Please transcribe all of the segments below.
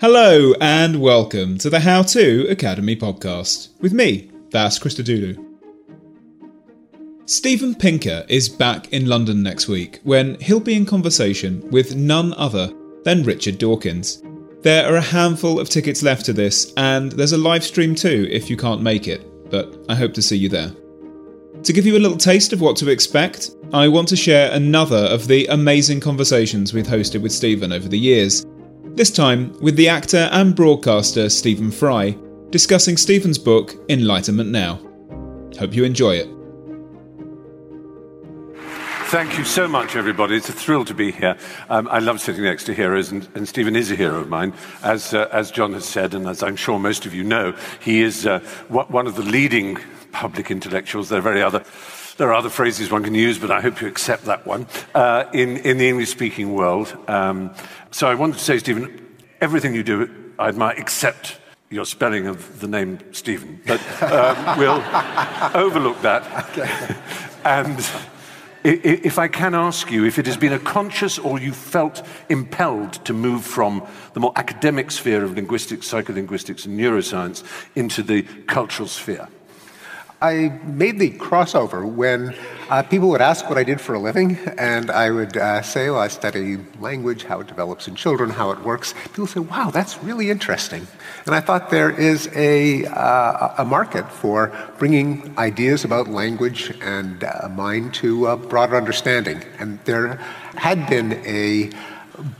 Hello and welcome to the How To Academy podcast with me, Vas Christodoulou. Steven Pinker is back in London next week when he'll be in conversation with none other than Richard Dawkins. There are a handful of tickets left to this, and there's a live stream too if you can't make it, but I hope to see you there. To give you a little taste of what to expect, I want to share another of the amazing conversations we've hosted with Steven over the years this time with the actor and broadcaster Stephen Fry, discussing Steven's book Enlightenment Now. Hope you enjoy it. Thank you so much, everybody. It's a thrill to be here. Um, I love sitting next to heroes, and, and Steven is a hero of mine. As, uh, as John has said, and as I'm sure most of you know, he is uh, one of the leading public intellectuals. There are very other there are other phrases one can use, but I hope you accept that one, uh, in, in the English speaking world. Um, so I wanted to say, Steven, everything you do, I admire, except your spelling of the name Stephen. But um, we'll overlook that. Okay. and if I can ask you, if it has been a conscious or you felt impelled to move from the more academic sphere of linguistics, psycholinguistics, and neuroscience into the cultural sphere? I made the crossover when uh, people would ask what I did for a living, and I would uh, say, well, I study language, how it develops in children, how it works. People say, wow, that's really interesting. And I thought there is a, uh, a market for bringing ideas about language and uh, mind to a broader understanding. And there had been a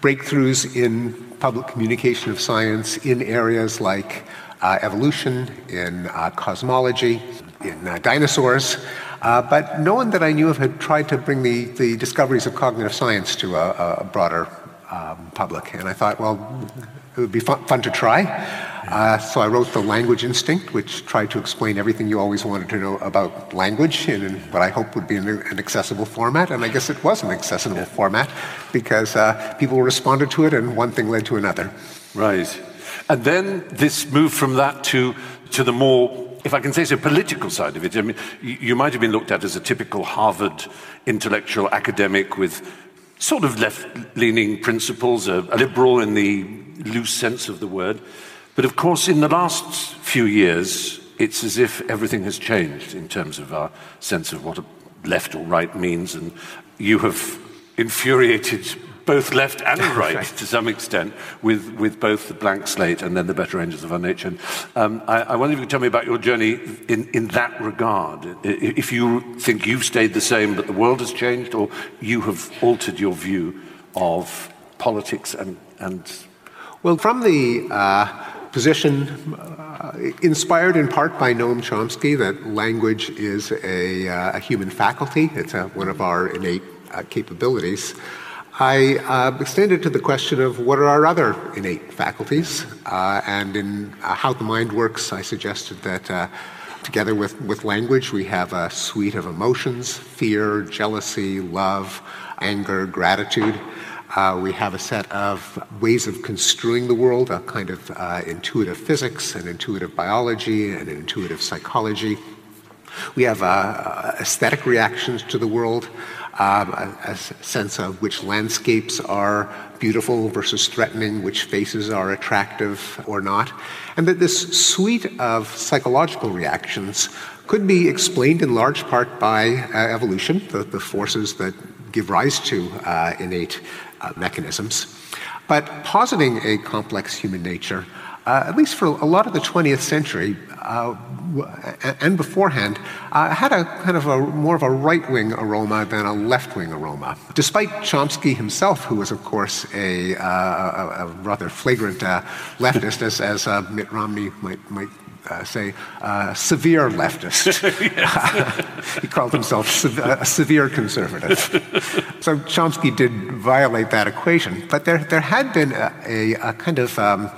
breakthroughs in public communication of science in areas like uh, evolution, in uh, cosmology, in uh, dinosaurs. Uh, but no one that I knew of had tried to bring the, the discoveries of cognitive science to a, a broader um, public. And I thought, well, it would be fun, fun to try. Uh, so I wrote The Language Instinct, which tried to explain everything you always wanted to know about language in, what I hope would be an, an, accessible format. And I guess it was an accessible format because uh, people responded to it and one thing led to another. Right. And then this moved from that to, to the more if I can say so, political side of it. I mean, you might have been looked at as a typical Harvard intellectual academic with sort of left leaning principles, a, liberal in the loose sense of the word. But of course, in the last few years, it's as if everything has changed in terms of our sense of what left or right means. And you have infuriated both left and right to some extent with, with both the blank slate and then the better angels of our nature. Um, I, I, wonder if you could tell me about your journey in, in that regard. If you think you've stayed the same but the world has changed, or you have altered your view of politics and. and well, from the uh, position uh, inspired in part by Noam Chomsky that language is a, uh, a human faculty, it's a, one of our innate uh, capabilities. I uh, extended to the question of what are our other innate faculties, uh, and in uh, how the mind works, I suggested that uh, together with, with language, we have a suite of emotions fear, jealousy, love, anger, gratitude. Uh, we have a set of ways of construing the world, a kind of uh, intuitive physics, and intuitive biology, and intuitive psychology. We have aesthetic reactions to the world um, a, a, sense of which landscapes are beautiful versus threatening, which faces are attractive or not, and that this suite of psychological reactions could be explained in large part by uh, evolution, the, the, forces that give rise to uh, innate uh, mechanisms. But positing a complex human nature, uh, at least for a lot of the 20th century, uh, and beforehand, uh, had a kind of a more of a right wing aroma than a left wing aroma. Despite Chomsky himself, who was, of course, a, uh, a, a rather flagrant uh, leftist, as, as uh, Mitt Romney might, might uh, say, uh, severe leftist. he called himself a severe conservative. so Chomsky did violate that equation. But there, there had been a, a, a kind of, um,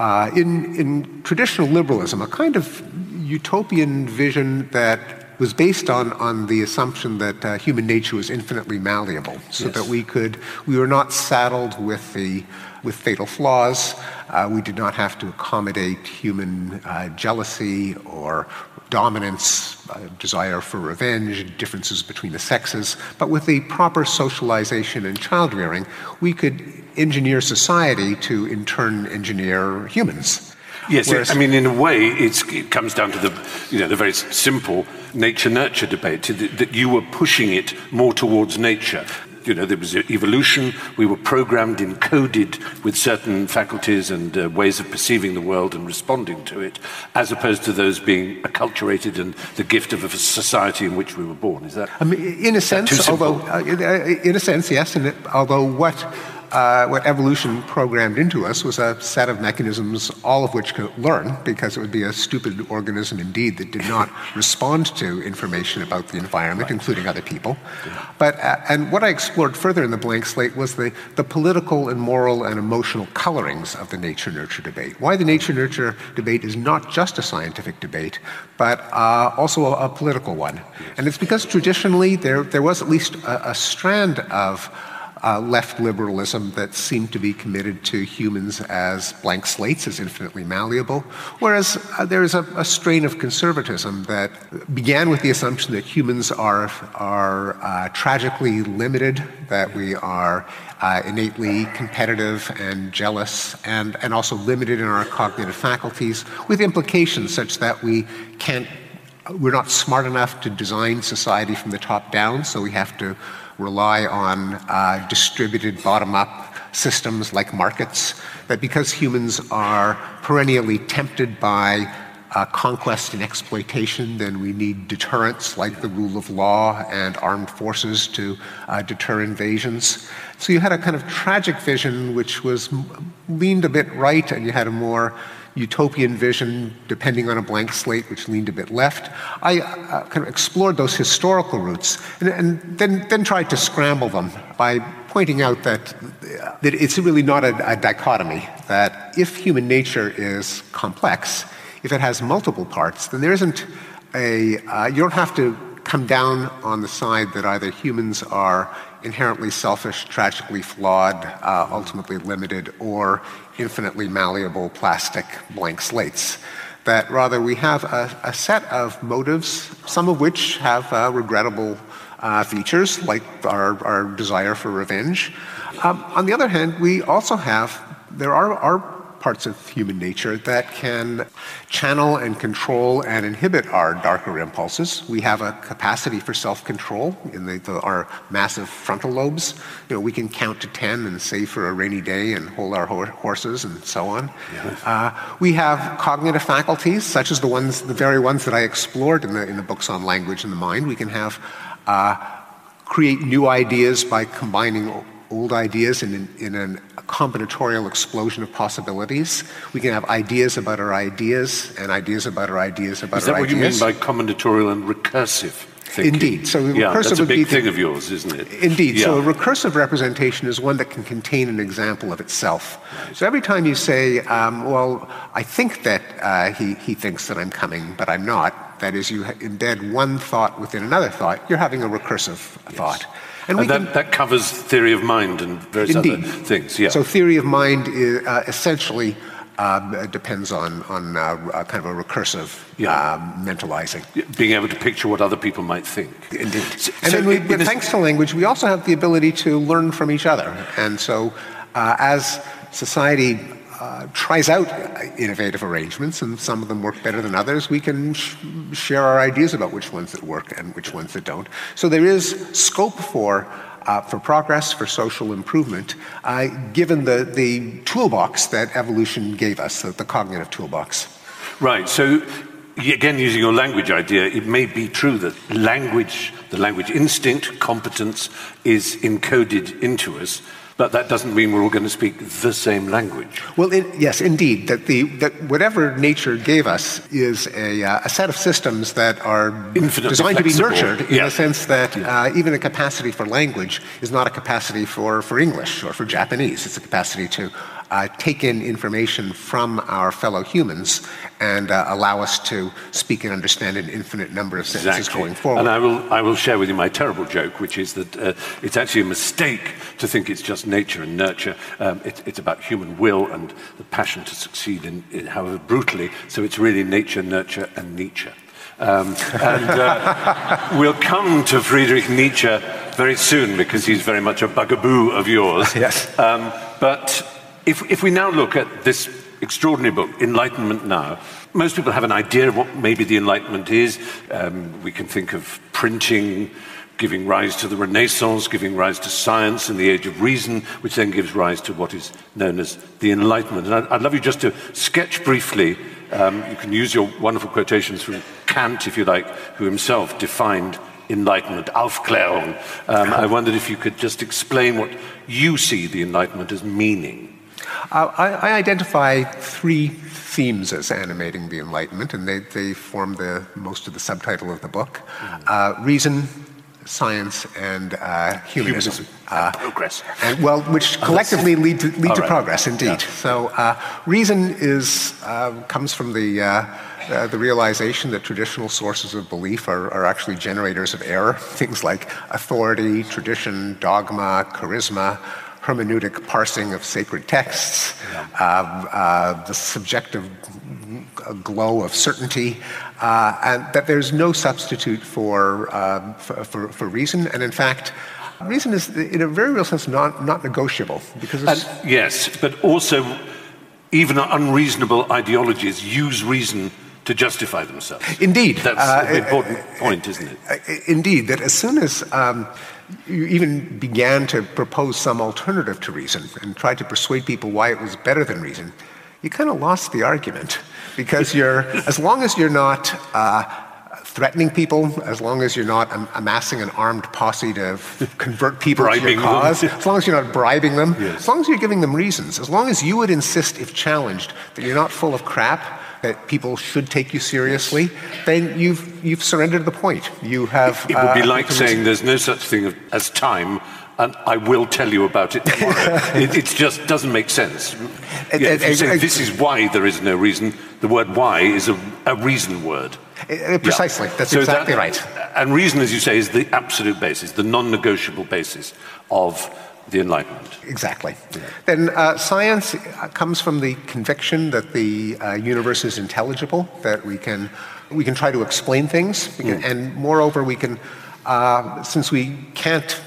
uh, in, in traditional liberalism, a kind of utopian vision that was based on, on the assumption that uh, human nature was infinitely malleable, so yes. that we could we were not saddled with the with fatal flaws. Uh, we did not have to accommodate human uh, jealousy or dominance, desire for revenge, differences between the sexes. But with the proper socialization and child rearing, we could engineer society to in turn engineer humans. Yes, Whereas, I mean, in a way, it comes down to the, you know, the very simple nature-nurture debate, that you were pushing it more towards nature. You know, there was evolution, we were programmed, encoded with certain faculties and uh, ways of perceiving the world and responding to it, as opposed to those being acculturated and the gift of a society in which we were born. Is that? I mean, in a sense, although, uh, in a sense, yes, and it, although what uh, what evolution programmed into us was a set of mechanisms, all of which could learn, because it would be a stupid organism indeed that did not respond to information about the environment, right. including other people. Yeah. But uh, and what I explored further in the blank slate was the, the political and moral and emotional colorings of the nature-nurture debate. Why the nature-nurture debate is not just a scientific debate, but uh, also a, a, political one. Yes. And it's because traditionally there, there was at least a, a strand of uh, left liberalism that seemed to be committed to humans as blank slates, as infinitely malleable, whereas uh, there's a, a, strain of conservatism that began with the assumption that humans are, are uh, tragically limited, that we are uh, innately competitive and jealous, and, and also limited in our cognitive faculties, with implications such that we can't we're not smart enough to design society from the top down, so we have to rely on uh, distributed bottom up systems like markets, that because humans are perennially tempted by uh, conquest and exploitation, then we need deterrents like the rule of law and armed forces to uh, deter invasions. So you had a kind of tragic vision which was leaned a bit right, and you had a more utopian vision, depending on a blank slate, which leaned a bit left. I uh, kind of explored those historical roots and, and, then, then tried to scramble them by pointing out that, that it's really not a, a dichotomy, that if human nature is complex, if it has multiple parts, then there isn't a, uh, you don't have to come down on the side that either humans are inherently selfish, tragically flawed, uh, ultimately limited, or infinitely malleable plastic blank slates. That rather we have a, a set of motives, some of which have uh, regrettable uh, features, like our, our, desire for revenge. Um, on the other hand, we also have, there are, are parts of human nature that can channel and control and inhibit our darker impulses. We have a capacity for self-control in the, the, our massive frontal lobes. You know, we can count to 10 and save for a rainy day and hold our ho- horses and so on. Yes. Uh, we have cognitive faculties, such as the ones, the very ones that I explored in the, in the books on language and the mind. We can have uh, create new ideas by combining old ideas in, in, in a combinatorial explosion of possibilities. We can have ideas about our ideas and ideas about our ideas about our ideas. Is that what you mean by combinatorial and recursive? Thinking. Indeed. So yeah, recursive that's a big thing of yours, isn't it? Indeed. Yeah. So a recursive representation is one that can contain an example of itself. Right. So every time you say, um, "Well, I think that uh, he he thinks that I'm coming, but I'm not," that is, you embed one thought within another thought. You're having a recursive yes. thought. And, and that, can, that, covers theory of mind and various indeed. other things. Yeah. So theory of mind is, uh, essentially uh, depends on, on uh, kind of a recursive yeah. um, mentalizing. Being able to picture what other people might think. Indeed. So, and so then we, thanks to language, we also have the ability to learn from each other. And so uh, as society uh, tries out innovative arrangements, and some of them work better than others. We can sh- share our ideas about which ones that work and which ones that don't. So there is scope for uh, for progress, for social improvement, uh, given the, the toolbox that evolution gave us, the, the cognitive toolbox. Right. So again, using your language idea, it may be true that language, the language instinct, competence, is encoded into us, but that doesn't mean we're all going to speak the same language. Well, it, yes, indeed. That, the, that whatever nature gave us is a, uh, a set of systems that are Infinitely designed flexible. to be nurtured in Yeah. the sense that Yeah. uh, even a capacity for language is not a capacity for, for English or for Japanese. It's a capacity to uh, take in information from our fellow humans and uh, allow us to speak and understand an infinite number of sentences going forward. And I will, I will share with you my terrible joke, which is that uh, it's actually a mistake to think it's just nature and nurture. Um, it, it's about human will and the passion to succeed, in, in, however brutally. So it's really nature, nurture, and Nietzsche. Um, and uh, we'll come to Friedrich Nietzsche very soon because he's very much a bugaboo of yours. Yes. Um, but if, if we now look at this extraordinary book, Enlightenment Now, most people have an idea of what maybe the Enlightenment is. Um, we can think of printing giving rise to the Renaissance, giving rise to science and the age of reason, which then gives rise to what is known as the Enlightenment. And I'd, I'd love you just to sketch briefly. Um, you can use your wonderful quotations from Kant, if you like, who himself defined Enlightenment, Aufklärung. Um, I wondered if you could just explain what you see the Enlightenment as meaning. Uh, I, I identify three themes as animating the Enlightenment, and they, they form the, most of the subtitle of the book uh, reason, science, and uh, humanism. Humanism. Uh, Progress. and well, which collectively lead to, lead to right. progress, indeed. Yeah. So, uh, reason is uh, comes from the uh, uh, the realization that traditional sources of belief are, are actually generators of error. Things like authority, tradition, dogma, charisma, hermeneutic parsing of sacred texts, uh, uh, the subjective glow of certainty, uh, and that there's no substitute for, uh, for, for, for reason. And in fact, reason is, in a very real sense, not, not negotiable because it's, And yes, but also even unreasonable ideologies use reason to justify themselves. Indeed. That's Uh, an important point, isn't it? Uh, Indeed, that as soon as um, you even began to propose some alternative to reason and tried to persuade people why it was better than reason, you kind of lost the argument because you're, as long as you're not uh, threatening people, as long as you're not am- amassing an armed posse to f- convert people to your cause, as long as you're not bribing them, Yes. as long as you're giving them reasons, as long as you would insist, if challenged, that you're not full of crap, that people should take you seriously, then you've, you've surrendered the point. You have. It would be uh, like saying there's no such thing as time, and I will tell you about it tomorrow. it, it just doesn't make sense. Yeah, it- if you say this is why there is no reason, the word why is a, a reason word. Uh, Precisely. Yeah. That's So exactly that- right. And reason, as you say, is the absolute basis, the non negotiable basis of the Enlightenment. Exactly. Then uh, science comes from the conviction that the uh, universe is intelligible, that we can we can try to explain things, we can, and moreover, we can, uh, since we can't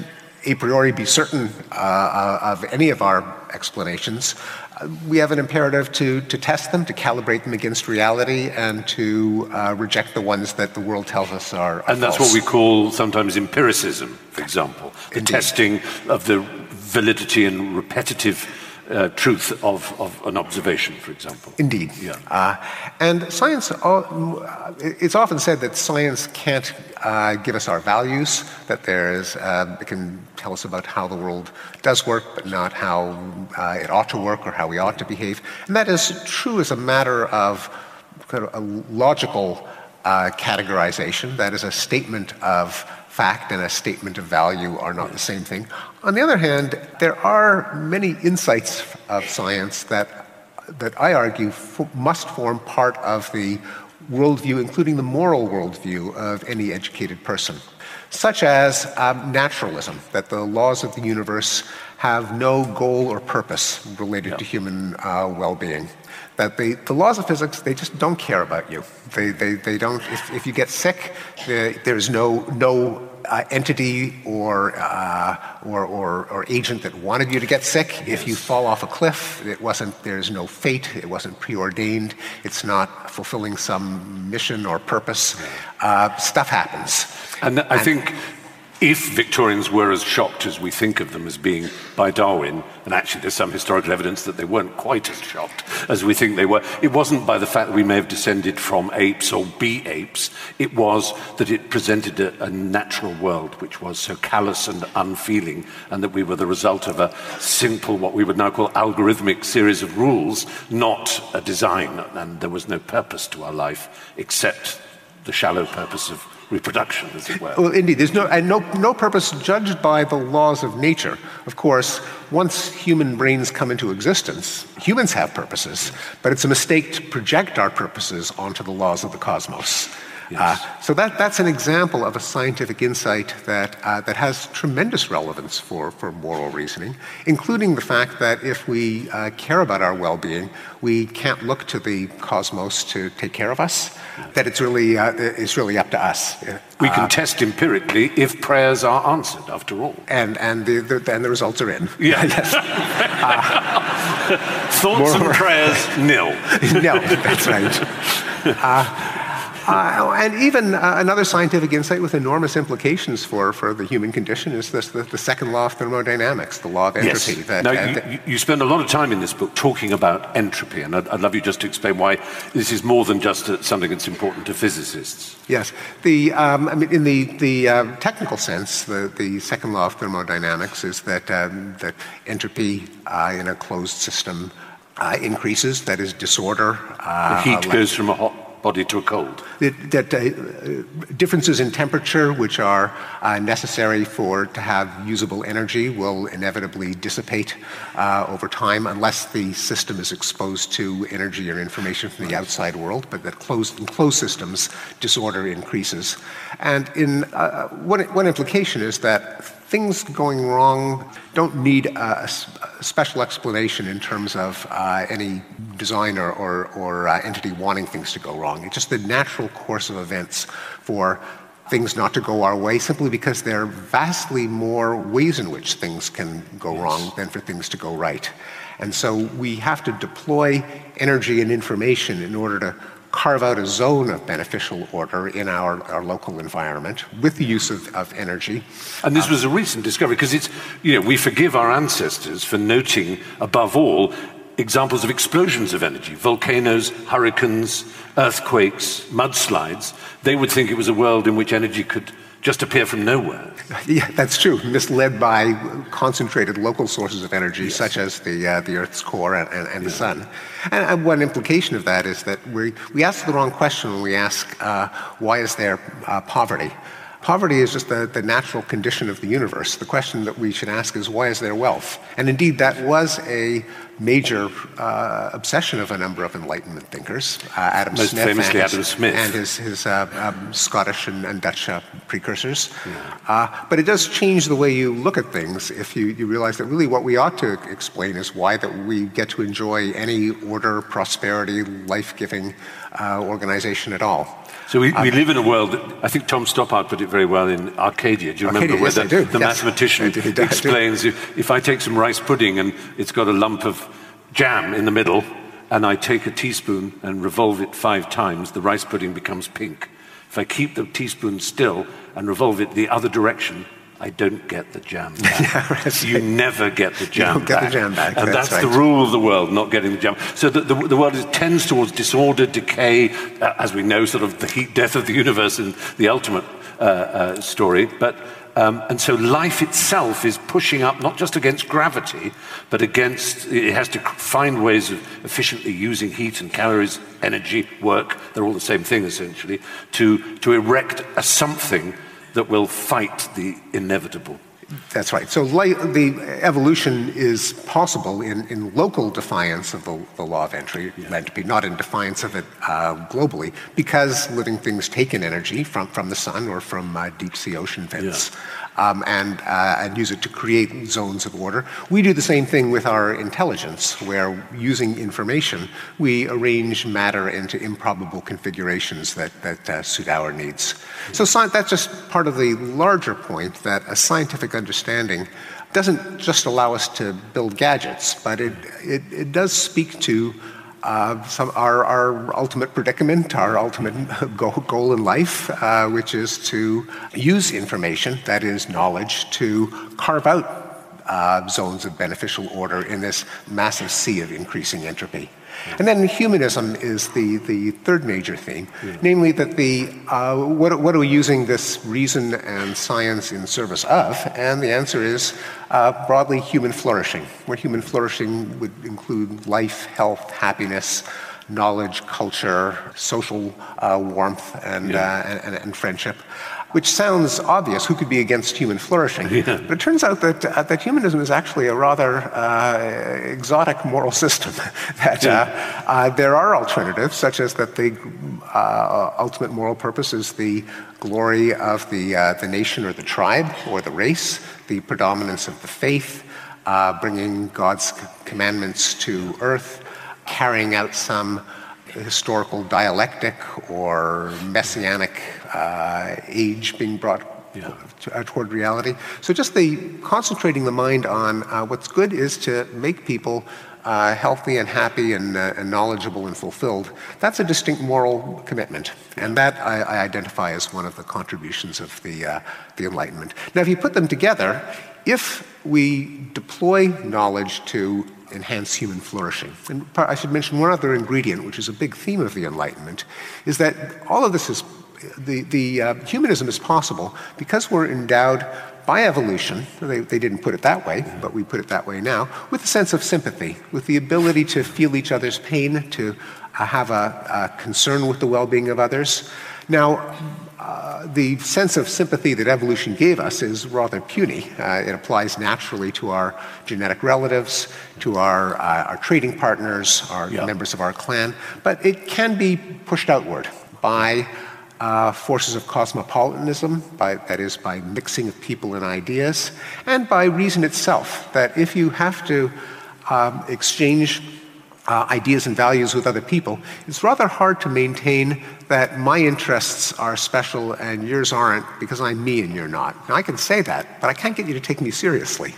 a priori be certain uh, uh, of any of our explanations, uh, we have an imperative to, to test them, to calibrate them against reality, and to uh, reject the ones that the world tells us are, are And that's false. what we call sometimes empiricism, for example, the Indeed. testing of the validity and repetitive uh, truth of, of an observation, for example. Indeed. Yeah. Uh, and science, uh, it's often said that science can't uh, give us our values, that there is, uh, it can tell us about how the world does work, but not how uh, it ought to work or how we ought to behave. And that is true as a matter of kind of a logical uh, categorization, that is, a statement of fact and a statement of value are not the same thing. On the other hand, there are many insights of science that, that I argue f- must form part of the worldview, including the moral worldview of any educated person, such as um, naturalism, that the laws of the universe have no goal or purpose related yeah. to human uh, well-being. That the, the laws of physics, they just don't care about you. They, they, they don't, if, if you get sick, there's no, no uh, entity or, uh, or, or, or, agent that wanted you to get sick. Yes. If you fall off a cliff, it wasn't, there's no fate, it wasn't preordained, it's not fulfilling some mission or purpose. Uh, stuff happens. And I and, think if Victorians were as shocked as we think of them as being by Darwin, and actually there's some historical evidence that they weren't quite as shocked as we think they were, it wasn't by the fact that we may have descended from apes or be apes, it was that it presented a, a natural world which was so callous and unfeeling, and that we were the result of a simple, what we would now call algorithmic series of rules, not a design, and there was no purpose to our life except the shallow purpose of reproduction, as it were. Well, indeed, there's no, and no, no purpose judged by the laws of nature. Of course, once human brains come into existence, humans have purposes, but it's a mistake to project our purposes onto the laws of the cosmos. Yes. Uh, so that, that's an example of a scientific insight that, uh, that has tremendous relevance for, for moral reasoning, including the fact that if we uh, care about our well being, we can't look to the cosmos to take care of us, that it's really, uh, it's really up to us. We can uh, test empirically if prayers are answered, after all. And, and, the, the, and the results are in. Yeah. yes. Thoughts and prayers, nil. no, that's right. Uh, and even uh, another scientific insight with enormous implications for, for the human condition is this, the, the second law of thermodynamics, the law of entropy. Yes. That, now, uh, you, you, spend a lot of time in this book talking about entropy, and I'd, I'd love you just to explain why this is more than just a, something that's important to physicists. Yes. The, um, I mean, in the, the uh, technical sense, the, the second law of thermodynamics is that, um, that entropy uh, in a closed system uh, increases, that is, disorder. Uh, the heat goes from a hot body to a cold. That, that uh, differences in temperature, which are uh, necessary for to have usable energy, will inevitably dissipate uh, over time unless the system is exposed to energy or information from the outside world. But that closed, in closed systems, disorder increases. And in uh, one, one implication is that things going wrong don't need a, a special explanation in terms of uh, any designer or, or uh, entity wanting things to go wrong. It's just the natural course of events for things not to go our way simply because there are vastly more ways in which things can go yes. wrong than for things to go right. And so we have to deploy energy and information in order to carve out a zone of beneficial order in our, our local environment with the use of, of energy. And this uh, was a recent discovery because it's, you know, we forgive our ancestors for noting, above all, examples of explosions of energy volcanoes, hurricanes, earthquakes, mudslides. They would think it was a world in which energy could just appear from nowhere. Yeah, that's true. Misled by concentrated local sources of energy, yes. such as the, uh, the Earth's core and, and, and yeah. the sun. And, and, one implication of that is that we, we ask the wrong question when we ask, uh, why is there uh, poverty? Poverty is just the, the natural condition of the universe. The question that we should ask is, why is there wealth? And indeed, that was a major uh, obsession of a number of Enlightenment thinkers. Uh, Adam Most Smith famously and his, Adam Smith. And his, his uh, um, Scottish and, and Dutch uh, precursors. Yeah. Uh, but it does change the way you look at things if you, you realize that really what we ought to explain is why that we get to enjoy any order, prosperity, life-giving uh, organization at all. So we, we live in a world that I think Tom Stoppard put it very well in Arcadia. Do you remember Arcadia, where yes, the, the yes. mathematician do, explains if, if I take some rice pudding and it's got a lump of jam in the middle and I take a teaspoon and revolve it five times, the rice pudding becomes pink. If I keep the teaspoon still and revolve it the other direction, I don't get the jam back. yeah, right. You never get the jam you don't back. Get the jam back. And that's, that's right. the rule of the world, not getting the jam. So the, the, the world is, tends towards disorder, decay, uh, as we know, sort of the heat death of the universe in the ultimate uh, uh, story. But um, and so life itself is pushing up not just against gravity, but against, it has to find ways of efficiently using heat and calories, energy, work, they're all the same thing essentially, to, to erect a something that will fight the inevitable. That's right. So the evolution is possible in, in local defiance of the, the law of entry, yeah. entropy, not in defiance of it uh, globally, because living things take in energy from, from the sun or from uh, deep sea ocean vents. Yeah um, and, uh, and use it to create zones of order. We do the same thing with our intelligence, where using information, we arrange matter into improbable configurations that, that uh, suit our needs. So that's just part of the larger point that a scientific understanding doesn't just allow us to build gadgets, but it, it, it does speak to uh, some, our, our, ultimate predicament, our ultimate goal, in life, uh, which is to use information, that is knowledge, to carve out uh, zones of beneficial order in this massive sea of increasing entropy. And then humanism is the, the third major theme, yeah. namely that the, uh, what, what, are we using this reason and science in service of? And the answer is uh, broadly human flourishing, where human flourishing would include life, health, happiness, knowledge, culture, social uh, warmth, and, yeah. Uh, and, and, friendship which sounds obvious. Who could be against human flourishing? Yeah. But it turns out that, uh, that humanism is actually a rather uh, exotic moral system. that yeah. uh, uh there are alternatives, such as that the uh, ultimate moral purpose is the glory of the, uh, the nation or the tribe or the race, the predominance of the faith, bringing God's commandments to earth, carrying out some historical dialectic or messianic uh, age being brought yeah. Uh, toward reality. So just the concentrating the mind on uh, what's good is to make people uh, healthy and happy and, uh, and, knowledgeable and fulfilled. That's a distinct moral commitment, and that I, I identify as one of the contributions of the uh, the Enlightenment. Now, if you put them together, if we deploy knowledge to enhance human flourishing. And I should mention one other ingredient, which is a big theme of the Enlightenment, is that all of this is the, the uh, humanism is possible because we're endowed by evolution, they, they didn't put it that way, but we put it that way now, with a sense of sympathy, with the ability to feel each other's pain, to uh, have a, a, concern with the well being of others. Now, uh, the sense of sympathy that evolution gave us is rather puny. Uh, it applies naturally to our genetic relatives, to our, uh, our trading partners, our yeah. members of our clan, but it can be pushed outward by uh, forces of cosmopolitanism, by, that is, by mixing of people and ideas, and by reason itself, that if you have to um, exchange uh, ideas and values with other people, it's rather hard to maintain that my interests are special and yours aren't because I'm me and you're not. Now, I can say that, but I can't get you to take me seriously.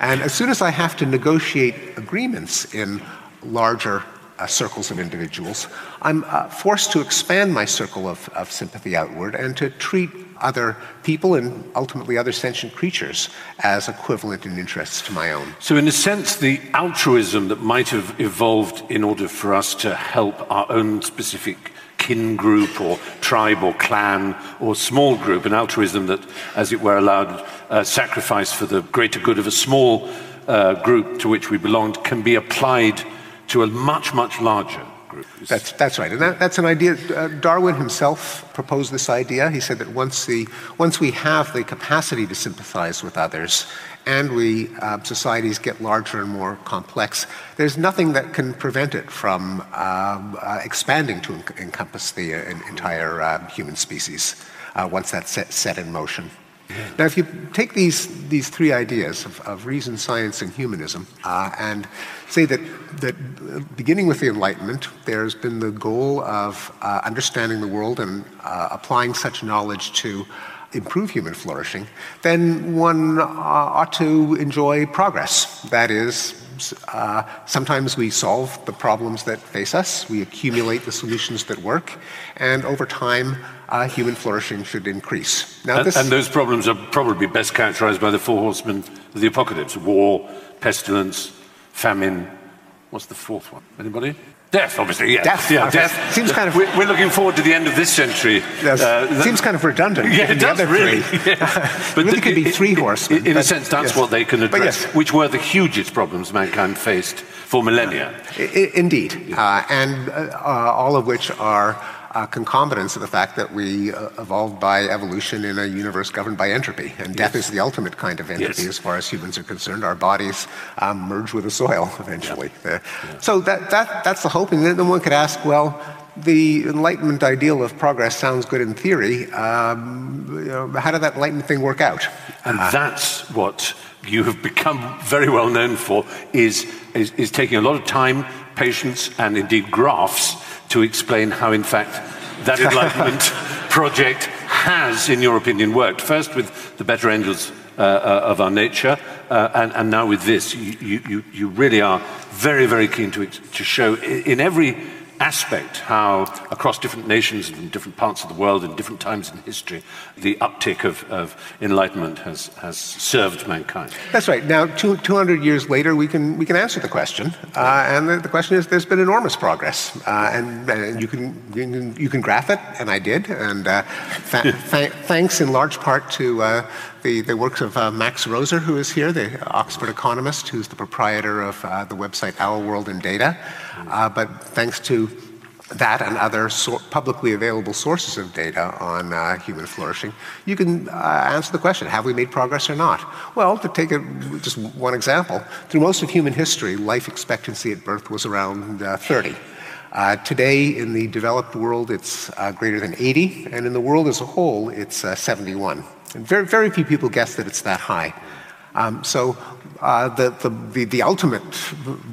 And as soon as I have to negotiate agreements in larger uh, circles of individuals, I'm uh, forced to expand my circle of, of sympathy outward and to treat other people and ultimately other sentient creatures as equivalent in interests to my own. So, in a sense, the altruism that might have evolved in order for us to help our own specific kin group or tribe or clan or small group, an altruism that, as it were, allowed uh, sacrifice for the greater good of a small uh, group to which we belonged, can be applied to a much, much larger group. That's, that's right. And that, that's an idea. Uh, Darwin himself proposed this idea. He said that once, the, once we have the capacity to sympathize with others and we, uh, societies get larger and more complex, there's nothing that can prevent it from um, uh, expanding to en- encompass the uh, entire uh, human species uh, once that's set, set in motion. Now, if you take these, these three ideas of, of reason, science, and humanism, uh, and say that, that uh, beginning with the Enlightenment, there's been the goal of uh, understanding the world and uh, applying such knowledge to improve human flourishing, then one uh, ought to enjoy progress. That is, uh, sometimes we solve the problems that face us, we accumulate the solutions that work, and over time, uh, human flourishing should increase. Now, and, and, those problems are probably best characterized by the four horsemen of the apocalypse war, pestilence, famine. What's the fourth one? Anybody? Death, obviously, yeah. Death, yeah, death. Seems kind of. We're, looking forward to the end of this century. Yes. Uh, seems kind of redundant. Yeah, it does really. Yeah. but really could be three horsemen. In, in a sense, that's yes. what they can address, yes. which were the hugest problems mankind faced for millennia. Indeed, uh, and uh, all of which are uh, concomitance of the fact that we uh, evolved by evolution in a universe governed by entropy. And death yes. is the ultimate kind of entropy yes. as far as humans are concerned. Our bodies um, merge with the soil eventually. Yeah. Yeah. So that, that, that's the hope. And then one could ask, well, the Enlightenment ideal of progress sounds good in theory. Um, you know, how did that Enlightenment thing work out? And uh, that's what you have become very well known for, is, is, is taking a lot of time, patience, and indeed graphs to explain how, in fact, that Enlightenment project has, in your opinion, worked. First with the better angels uh, uh, of our nature, uh, and, and, now with this. You, you, you really are very, very keen to, to show in every aspect how, across different nations and different parts of the world and different times in history, the uptick of, of enlightenment has, has served mankind. That's right. Now, two, 200 years later, we can, we can answer the question. Uh, and the, the, question is there's been enormous progress. Uh, and, and you, can, you, can, you can graph it, and I did. And uh, th- th- thanks in large part to uh, the, the works of uh, Max Roser, who is here, the Oxford economist, who's the proprietor of uh, the website Our World in Data. Uh, but thanks to that and other so publicly available sources of data on uh, human flourishing, you can uh, answer the question have we made progress or not? Well, to take a, just one example, through most of human history, life expectancy at birth was around uh, 30. Uh, today, in the developed world, it's uh, greater than 80, and in the world as a whole, it's uh, 71. And very, very few people guess that it's that high. Um, so uh, the, the, the, the, ultimate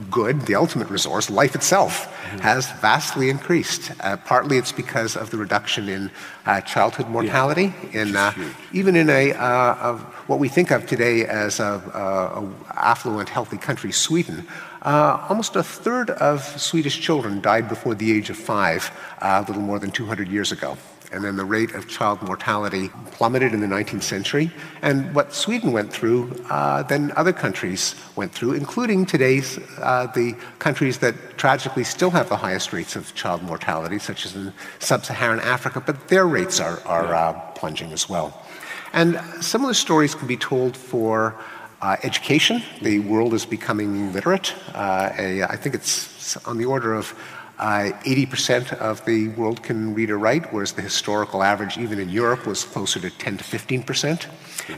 good, the ultimate resource, life itself, mm-hmm. has vastly increased. Uh, partly it's because of the reduction in uh, childhood mortality, yeah. in, uh, even in a, uh, what we think of today as a, a affluent, healthy country, Sweden. Uh, almost a third of Swedish children died before the age of five, a little more than 200 years ago and then the rate of child mortality plummeted in the 19th century. And what Sweden went through, uh, then other countries went through, including today's uh, the countries that tragically still have the highest rates of child mortality, such as in sub-Saharan Africa, but their rates are, are uh, plunging as well. And similar stories can be told for uh, education. The world is becoming literate. Uh, a, I think it's on the order of uh, 80% of the world can read or write, whereas the historical average, even in Europe, was closer to 10 to 15%.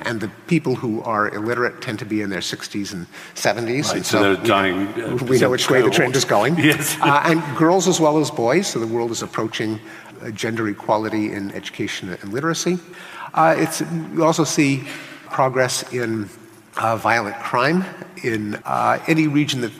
And the people who are illiterate tend to be in their 60s and 70s. Right, and so, so, they're dying. Uh, we know which way the trend is going. Yes. Uh, and girls as well as boys, so the world is approaching uh, gender equality in education and literacy. Uh, it's, we also see progress in uh, violent crime in uh, any region that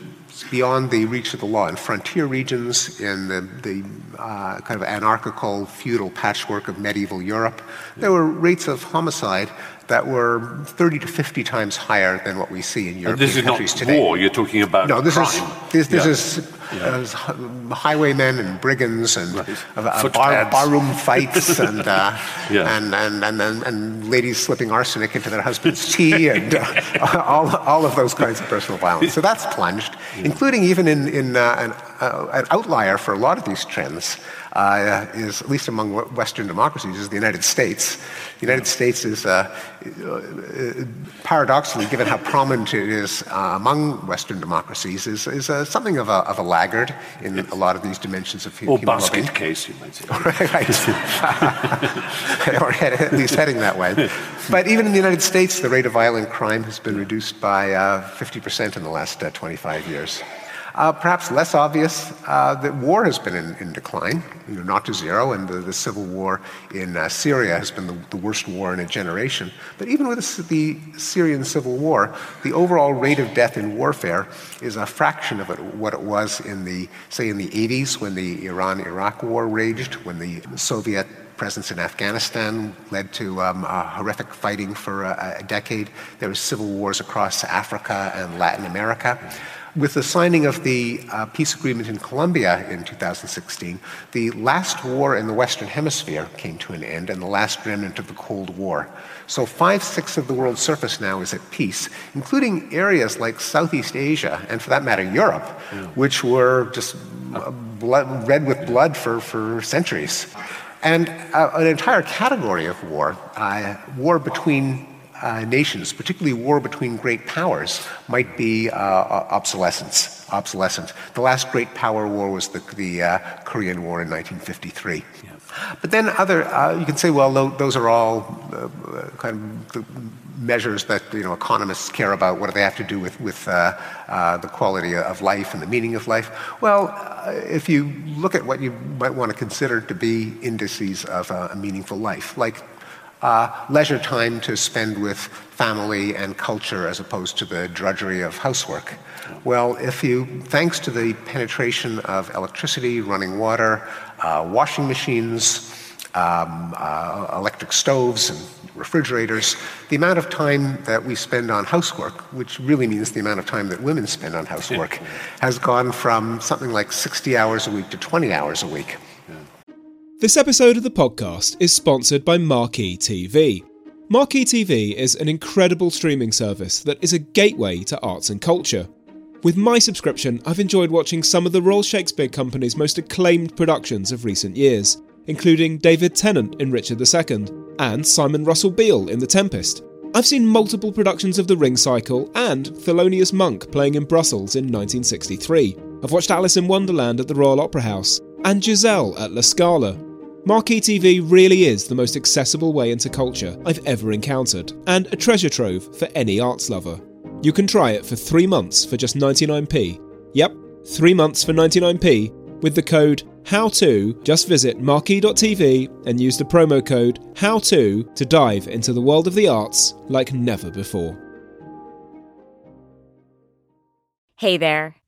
beyond the reach of the law in frontier regions, in the, the uh, kind of anarchical feudal patchwork of medieval Europe. There were rates of homicide that were 30 to 50 times higher than what we see in European this is countries not today. war, you're talking about No, this crime. is this, this yeah. is yeah. uh, highwaymen and brigands and right. uh, bar, barroom fights and, uh, yeah. and, and, and, and, and, ladies slipping arsenic into their husband's tea and uh, all, all of those kinds of personal violence. So that's plunged, including even in, in uh, an, uh, an outlier for a lot of these trends uh, is, at least among Western democracies, is the United States. The United States is, uh, uh, paradoxically, given how prominent it is uh, among Western democracies, is, is uh, something of a, of a, laggard in a lot of these dimensions of human Or basket case, you might say. right. or head, at least heading that way. But even in the United States, the rate of violent crime has been reduced by 50% uh, in the last 25 years. Uh, perhaps less obvious uh, that war has been in, in decline, you know, not to zero, and the, the civil war in uh, Syria has been the, the, worst war in a generation. But even with the Syrian civil war, the overall rate of death in warfare is a fraction of it, what it was in the, say, in the 80s when the Iran-Iraq war raged, when the Soviet presence in Afghanistan led to um, horrific fighting for a, a decade. There were civil wars across Africa and Latin America. With the signing of the uh, peace agreement in Colombia in 2016, the last war in the Western Hemisphere came to an end and the last remnant of the Cold War. So, five sixths of the world's surface now is at peace, including areas like Southeast Asia, and for that matter, Europe, yeah. which were just uh, blood, red with blood for, for centuries. And uh, an entire category of war, uh, war between uh, nations, particularly war between great powers, might be uh, obsolescence. Obsolescent. The last great power war was the, the uh, Korean War in 1953. Yeah. But then other, uh, you can say, well, those are all uh, kind of measures that you know economists care about. What do they have to do with with uh, uh, the quality of life and the meaning of life? Well, uh, if you look at what you might want to consider to be indices of a meaningful life, like uh, leisure time to spend with family and culture as opposed to the drudgery of housework. Well, if you, thanks to the penetration of electricity, running water, uh, washing machines, um, uh, electric stoves, and refrigerators, the amount of time that we spend on housework, which really means the amount of time that women spend on housework, has gone from something like 60 hours a week to 20 hours a week. This episode of the podcast is sponsored by Marquee TV. Marquee TV is an incredible streaming service that is a gateway to arts and culture. With my subscription, I've enjoyed watching some of the Royal Shakespeare Company's most acclaimed productions of recent years, including David Tennant in Richard II and Simon Russell Beale in The Tempest. I've seen multiple productions of The Ring Cycle and Thelonious Monk playing in Brussels in 1963. I've watched Alice in Wonderland at the Royal Opera House and Giselle at La Scala. Marquee TV really is the most accessible way into culture I've ever encountered, and a treasure trove for any arts lover. You can try it for three months for just 99p. Yep, three months for 99p with the code HOWTO. Just visit marquee.tv and use the promo code HOWTO to dive into the world of the arts like never before. Hey there,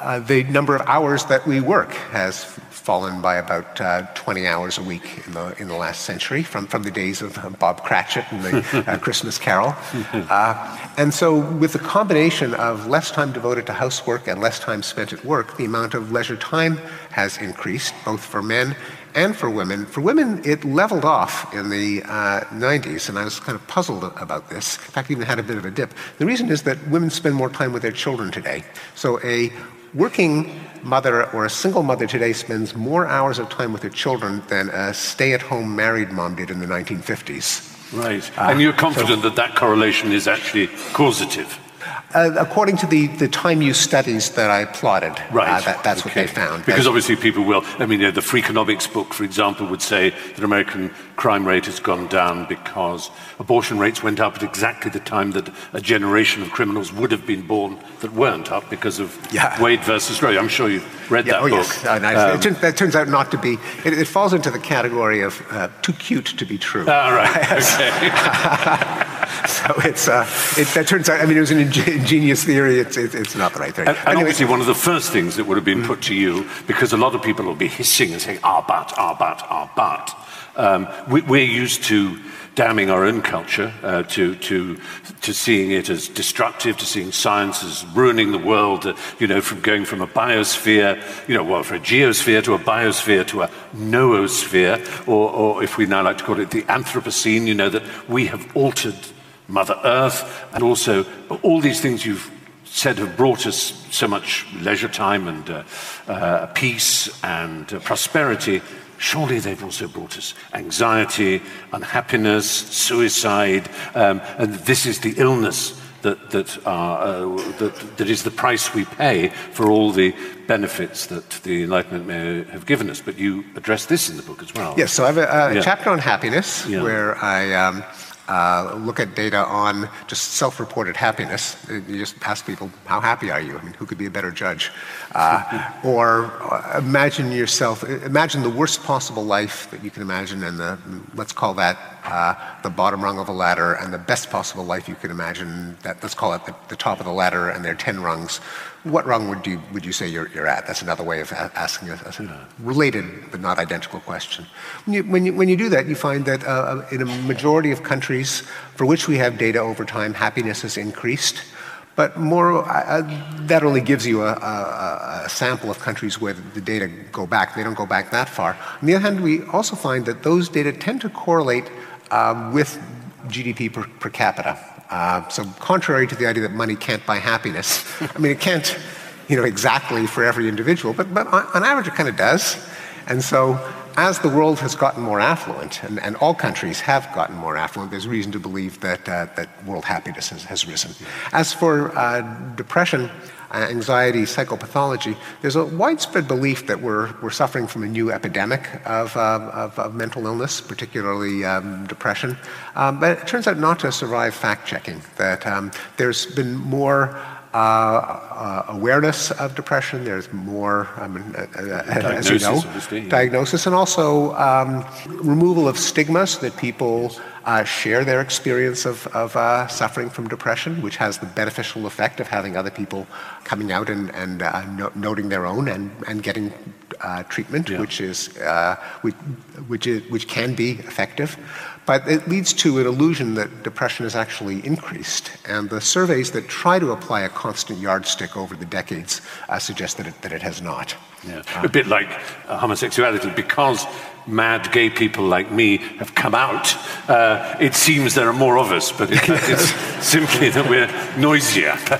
Uh, the number of hours that we work has fallen by about uh, 20 hours a week in the, in the last century, from, from the days of Bob Cratchit and the uh, Christmas Carol. Uh, and so, with the combination of less time devoted to housework and less time spent at work, the amount of leisure time has increased, both for men and for women. For women, it leveled off in the uh, 90s, and I was kind of puzzled about this. In fact, even had a bit of a dip. The reason is that women spend more time with their children today. So a working mother or a single mother today spends more hours of time with her children than a stay-at-home married mom did in the 1950s. Right. Uh, and you're confident so, that that correlation is actually causative? Uh, according to the, the time use studies that I plotted, uh, right. Uh, that, that's okay. what they found. Because obviously people will, I mean, the Freakonomics book, for example, would say that American crime rate has gone down because abortion rates went up at exactly the time that a generation of criminals would have been born that weren't up because of yeah. Wade versus Roe. I'm sure you've read yeah, that oh, book. Yes. Oh, nice. um, it, that turns out not to be, it, it falls into the category of uh, too cute to be true. Ah, right. Okay. so it's, uh, it, that turns out, I mean, it was an ingenious theory. It's, it, it's not the right theory. And, and anyway, obviously, one of the first things that would have been put to you, because a lot of people will be hissing and saying, ah, but, ah, but, ah, but. Um, we, we're used to damning our own culture, uh, to, to, to seeing it as destructive, to seeing science as ruining the world, uh, you know, from going from a biosphere, you know, well, from a geosphere to a biosphere to a noosphere, or, or if we now like to call it the Anthropocene, you know, that we have altered Mother Earth, and also all these things you've said have brought us so much leisure time and uh, uh, peace and uh, prosperity. Surely they've also brought us anxiety, unhappiness, suicide, um, and this is the illness that, that, uh, that, that is the price we pay for all the benefits that the Enlightenment may have given us. But you address this in the book as well. Yes, so I have a, a yeah. chapter on happiness yeah. where I. Um, uh, look at data on just self-reported happiness. You just ask people, how happy are you? I mean, who could be a better judge? Uh, or uh, imagine yourself, imagine the worst possible life that you can imagine and the, let's call that uh, the bottom rung of a ladder and the best possible life you can imagine, that, let's call it the, the top of the ladder and there are 10 rungs. What rung would you, would you say you're, you're at? That's another way of asking a, a related but not identical question. When you, when you, when you do that, you find that uh, uh, in a majority of countries for which we have data over time, happiness has increased. but more, uh, that only gives you a, a, a, sample of countries where the data go back. They don't go back that far. On the other hand, we also find that those data tend to correlate with GDP per, per capita. Uh, so contrary to the idea that money can't buy happiness, I mean, it can't, you know, exactly for every individual, but, but on, on average it kind of does. And so as the world has gotten more affluent, and, and, all countries have gotten more affluent, there's reason to believe that, uh, that world happiness has, has, risen. As for uh, depression, anxiety, psychopathology, there's a widespread belief that we're, we're suffering from a new epidemic of, uh, of, of mental illness, particularly um, depression. Um, but it turns out not to survive fact checking, that um, there's been more uh, uh, awareness of depression. There's more, I mean, uh, uh as you know, diagnosis, and also um, removal of stigmas that people uh, share their experience of, of uh, suffering from depression, which has the beneficial effect of having other people coming out and, and no- noting their own and, and getting treatment, yeah. which is which, which, is, which can be effective. But it leads to an illusion that depression has actually increased. And the surveys that try to apply a constant yardstick over the decades uh, suggest that it, that it has not. Yeah. Uh, a bit like uh, homosexuality, because mad gay people like me have come out, uh, it seems there are more of us, but it's simply that we're noisier.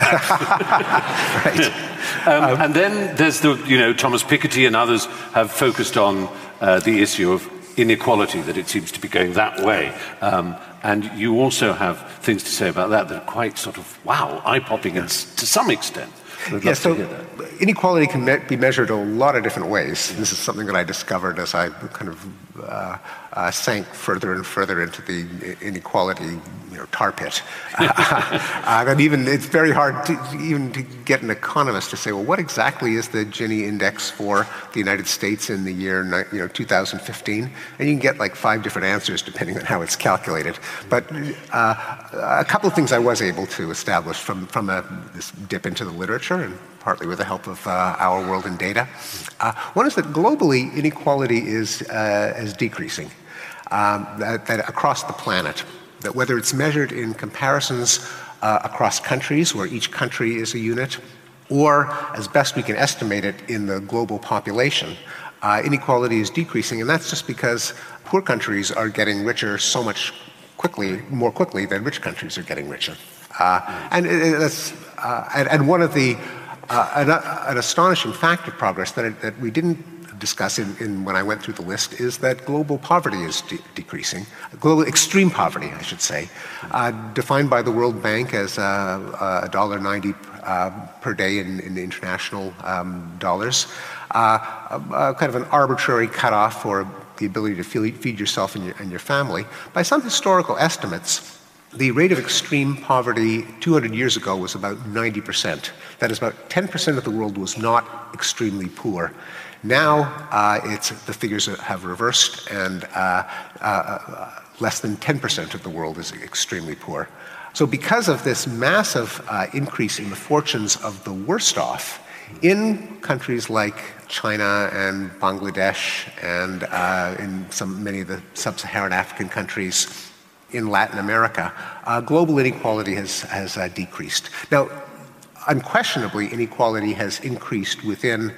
right. Um, um, and then there's the, you know, Thomas Piketty and others have focused on uh, the issue of inequality, that it seems to be going that way. Um, and you also have things to say about that that are quite sort of, wow, eye popping to some extent. Yeah, so inequality can me- be measured a lot of different ways. This is something that I discovered as I kind of uh, uh, sank further and further into the inequality know, tar pit. uh, even it's very hard to even to get an economist to say, well, what exactly is the Gini index for the United States in the year you know 2015? And you can get like five different answers depending on how it's calculated. But uh, a couple of things I was able to establish from from a, this dip into the literature and partly with the help of uh, our world in data. Uh, one is that globally inequality is, uh, is decreasing um, that, that across the planet. That whether it's measured in comparisons uh, across countries, where each country is a unit, or as best we can estimate it in the global population, uh, inequality is decreasing, and that's just because poor countries are getting richer so much quickly, more quickly than rich countries are getting richer. Uh, and, it, uh, and, and, one of the uh, an, an, astonishing fact of progress that, that we didn't discuss in, in, when I went through the list is that global poverty is de- decreasing. Global extreme poverty, I should say, uh, defined by the World Bank as uh, $1.90 uh, per day in, in international um, dollars, uh, kind of an arbitrary cutoff for the ability to feed yourself and your, and your family. By some historical estimates, the rate of extreme poverty 200 years ago was about 90%. That is, about 10% of the world was not extremely poor. Now, uh, the figures have reversed, and uh, uh, less than 10% of the world is extremely poor. So, because of this massive uh, increase in the fortunes of the worst off, in countries like China and Bangladesh and uh, in some, many of the sub Saharan African countries, in Latin America, uh, global inequality has, has uh, decreased. Now, unquestionably, inequality has increased within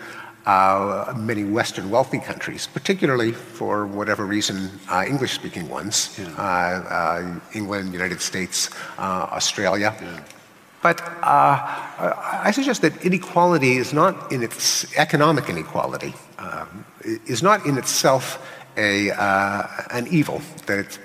uh, many Western wealthy countries, particularly for whatever reason, uh, English speaking ones yeah. Uh, uh, England, United States, Australia. Yeah. But I suggest that inequality is not in its economic inequality, um, is not in itself a, an evil, that it's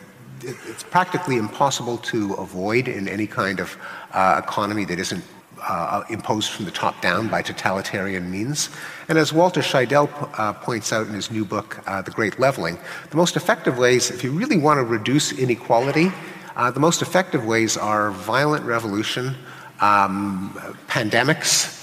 it's practically impossible to avoid in any kind of uh, economy that isn't uh, imposed from the top down by totalitarian means. And as Walter Scheidel uh, points out in his new book, uh, The Great Leveling, the most effective ways, if you really want to reduce inequality, uh, the most effective ways are violent revolution, um, pandemics,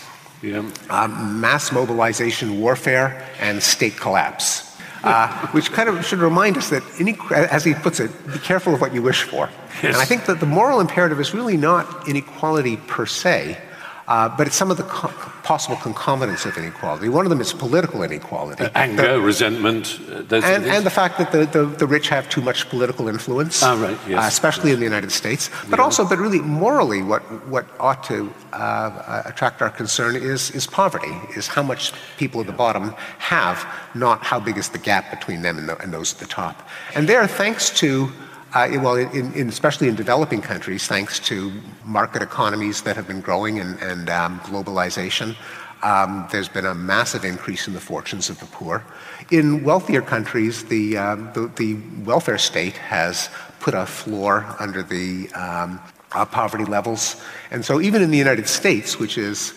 yeah. Um, mass mobilization warfare, and state collapse uh, which kind of should remind us that, as he puts it, be careful of what you wish for. Yes. And I think that the moral imperative is really not inequality per se, Uh, but it's some of the co- possible concomitants of inequality. One of them is political inequality. Uh, anger, the, resentment. Uh, and, and, the fact that the, the, the, rich have too much political influence, ah, right, yes, uh, especially yes. in the United States. But yeah. also, but really morally, what, what ought to uh, attract our concern is, is poverty, is how much people at the bottom have, not how big is the gap between them and, the, and those at the top. And there, thanks to uh, well, in, in, especially in developing countries, thanks to market economies that have been growing and, and um, globalization, um, there's been a massive increase in the fortunes of the poor. In wealthier countries, the, um, the, the, welfare state has put a floor under the um, uh, poverty levels. And so, even in the United States, which is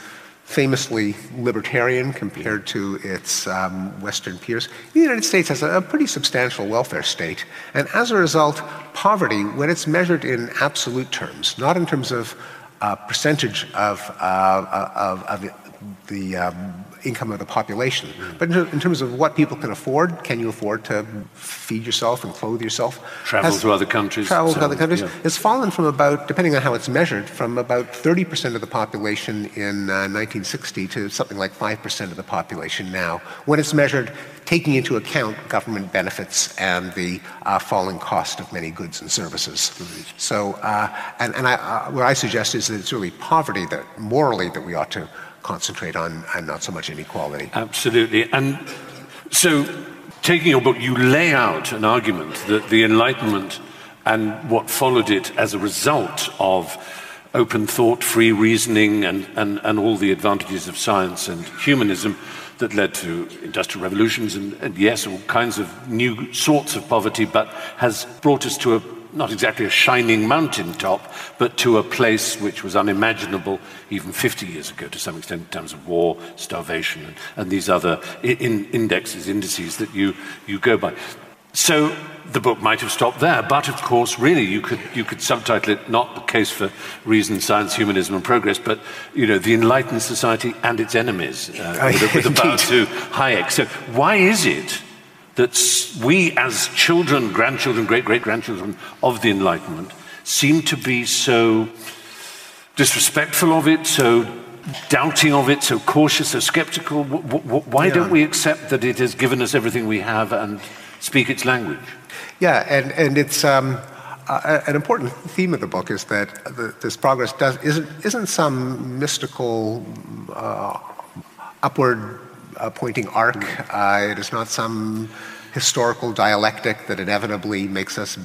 famously libertarian compared to its um, Western peers, the United States has a, a, pretty substantial welfare state. And as a result, poverty, when it's measured in absolute terms, not in terms of uh, percentage of, uh, of, of, the um, income of the population. But in, terms of what people can afford, can you afford to feed yourself and clothe yourself? Travel has, to other countries. Travel so, to other countries. Yeah. It's fallen from about, depending on how it's measured, from about 30% of the population in uh, 1960 to something like 5% of the population now, when it's measured taking into account government benefits and the uh, falling cost of many goods and services. So, uh, and, and I, uh, what I suggest is that it's really poverty that morally that we ought to concentrate on and not so much inequality. Absolutely. And so, taking your book, you lay out an argument that the Enlightenment and what followed it as a result of open thought, free reasoning, and, and, and all the advantages of science and humanism that led to industrial revolutions and, and, yes, all kinds of new sorts of poverty, but has brought us to a not exactly a shining mountaintop, but to a place which was unimaginable even 50 years ago to some extent in terms of war, starvation, and, and these other in, indexes, indices that you, you go by. So the book might have stopped there, but of course, really, you could, you could subtitle it not the case for reason, science, humanism, and progress, but you know, the enlightened society and its enemies, uh, with, with a bow to Hayek. So why is it that we, as children, grandchildren, great great grandchildren of the Enlightenment, seem to be so disrespectful of it, so doubting of it, so cautious, so skeptical. Why yeah. don't we accept that it has given us everything we have and speak its language? Yeah, and, and it's. Um, uh, an important theme of the book is that the, this progress does, isn't, isn't some mystical uh, upward pointing arc. Uh, it is not some historical dialectic that inevitably makes us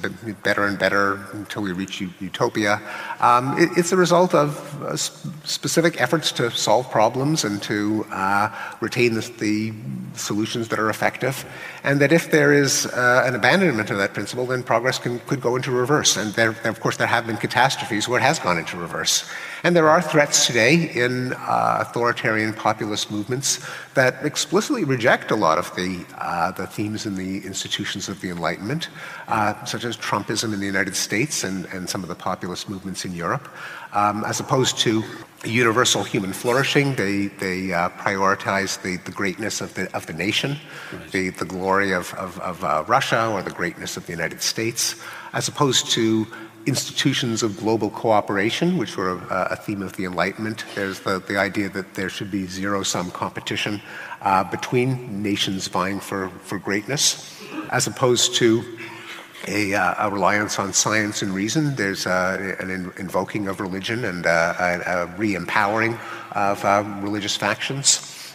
better and better until we reach utopia. Um, it, it's the result of uh, specific efforts to solve problems and to uh, retain the, the, solutions that are effective. And that if there is uh, an abandonment of that principle, then progress can, could go into reverse. And there, of course, there have been catastrophes where it has gone into reverse. And there are threats today in uh, authoritarian populist movements that explicitly reject a lot of the, uh, the themes in the institutions of the Enlightenment, uh, such as Trumpism in the United States and, and some of the populist movements in Europe. Um, as opposed to universal human flourishing, they, they uh, prioritize the, the greatness of the, of the nation, right. the, the glory of, of, of uh, Russia or the greatness of the United States, as opposed to institutions of global cooperation, which were a, a, theme of the Enlightenment. There's the, the idea that there should be zero sum competition uh, between nations vying for, for greatness, as opposed to a, uh, a reliance on science and reason. There's uh, an in, invoking of religion and uh, a, a re empowering of uh, religious factions.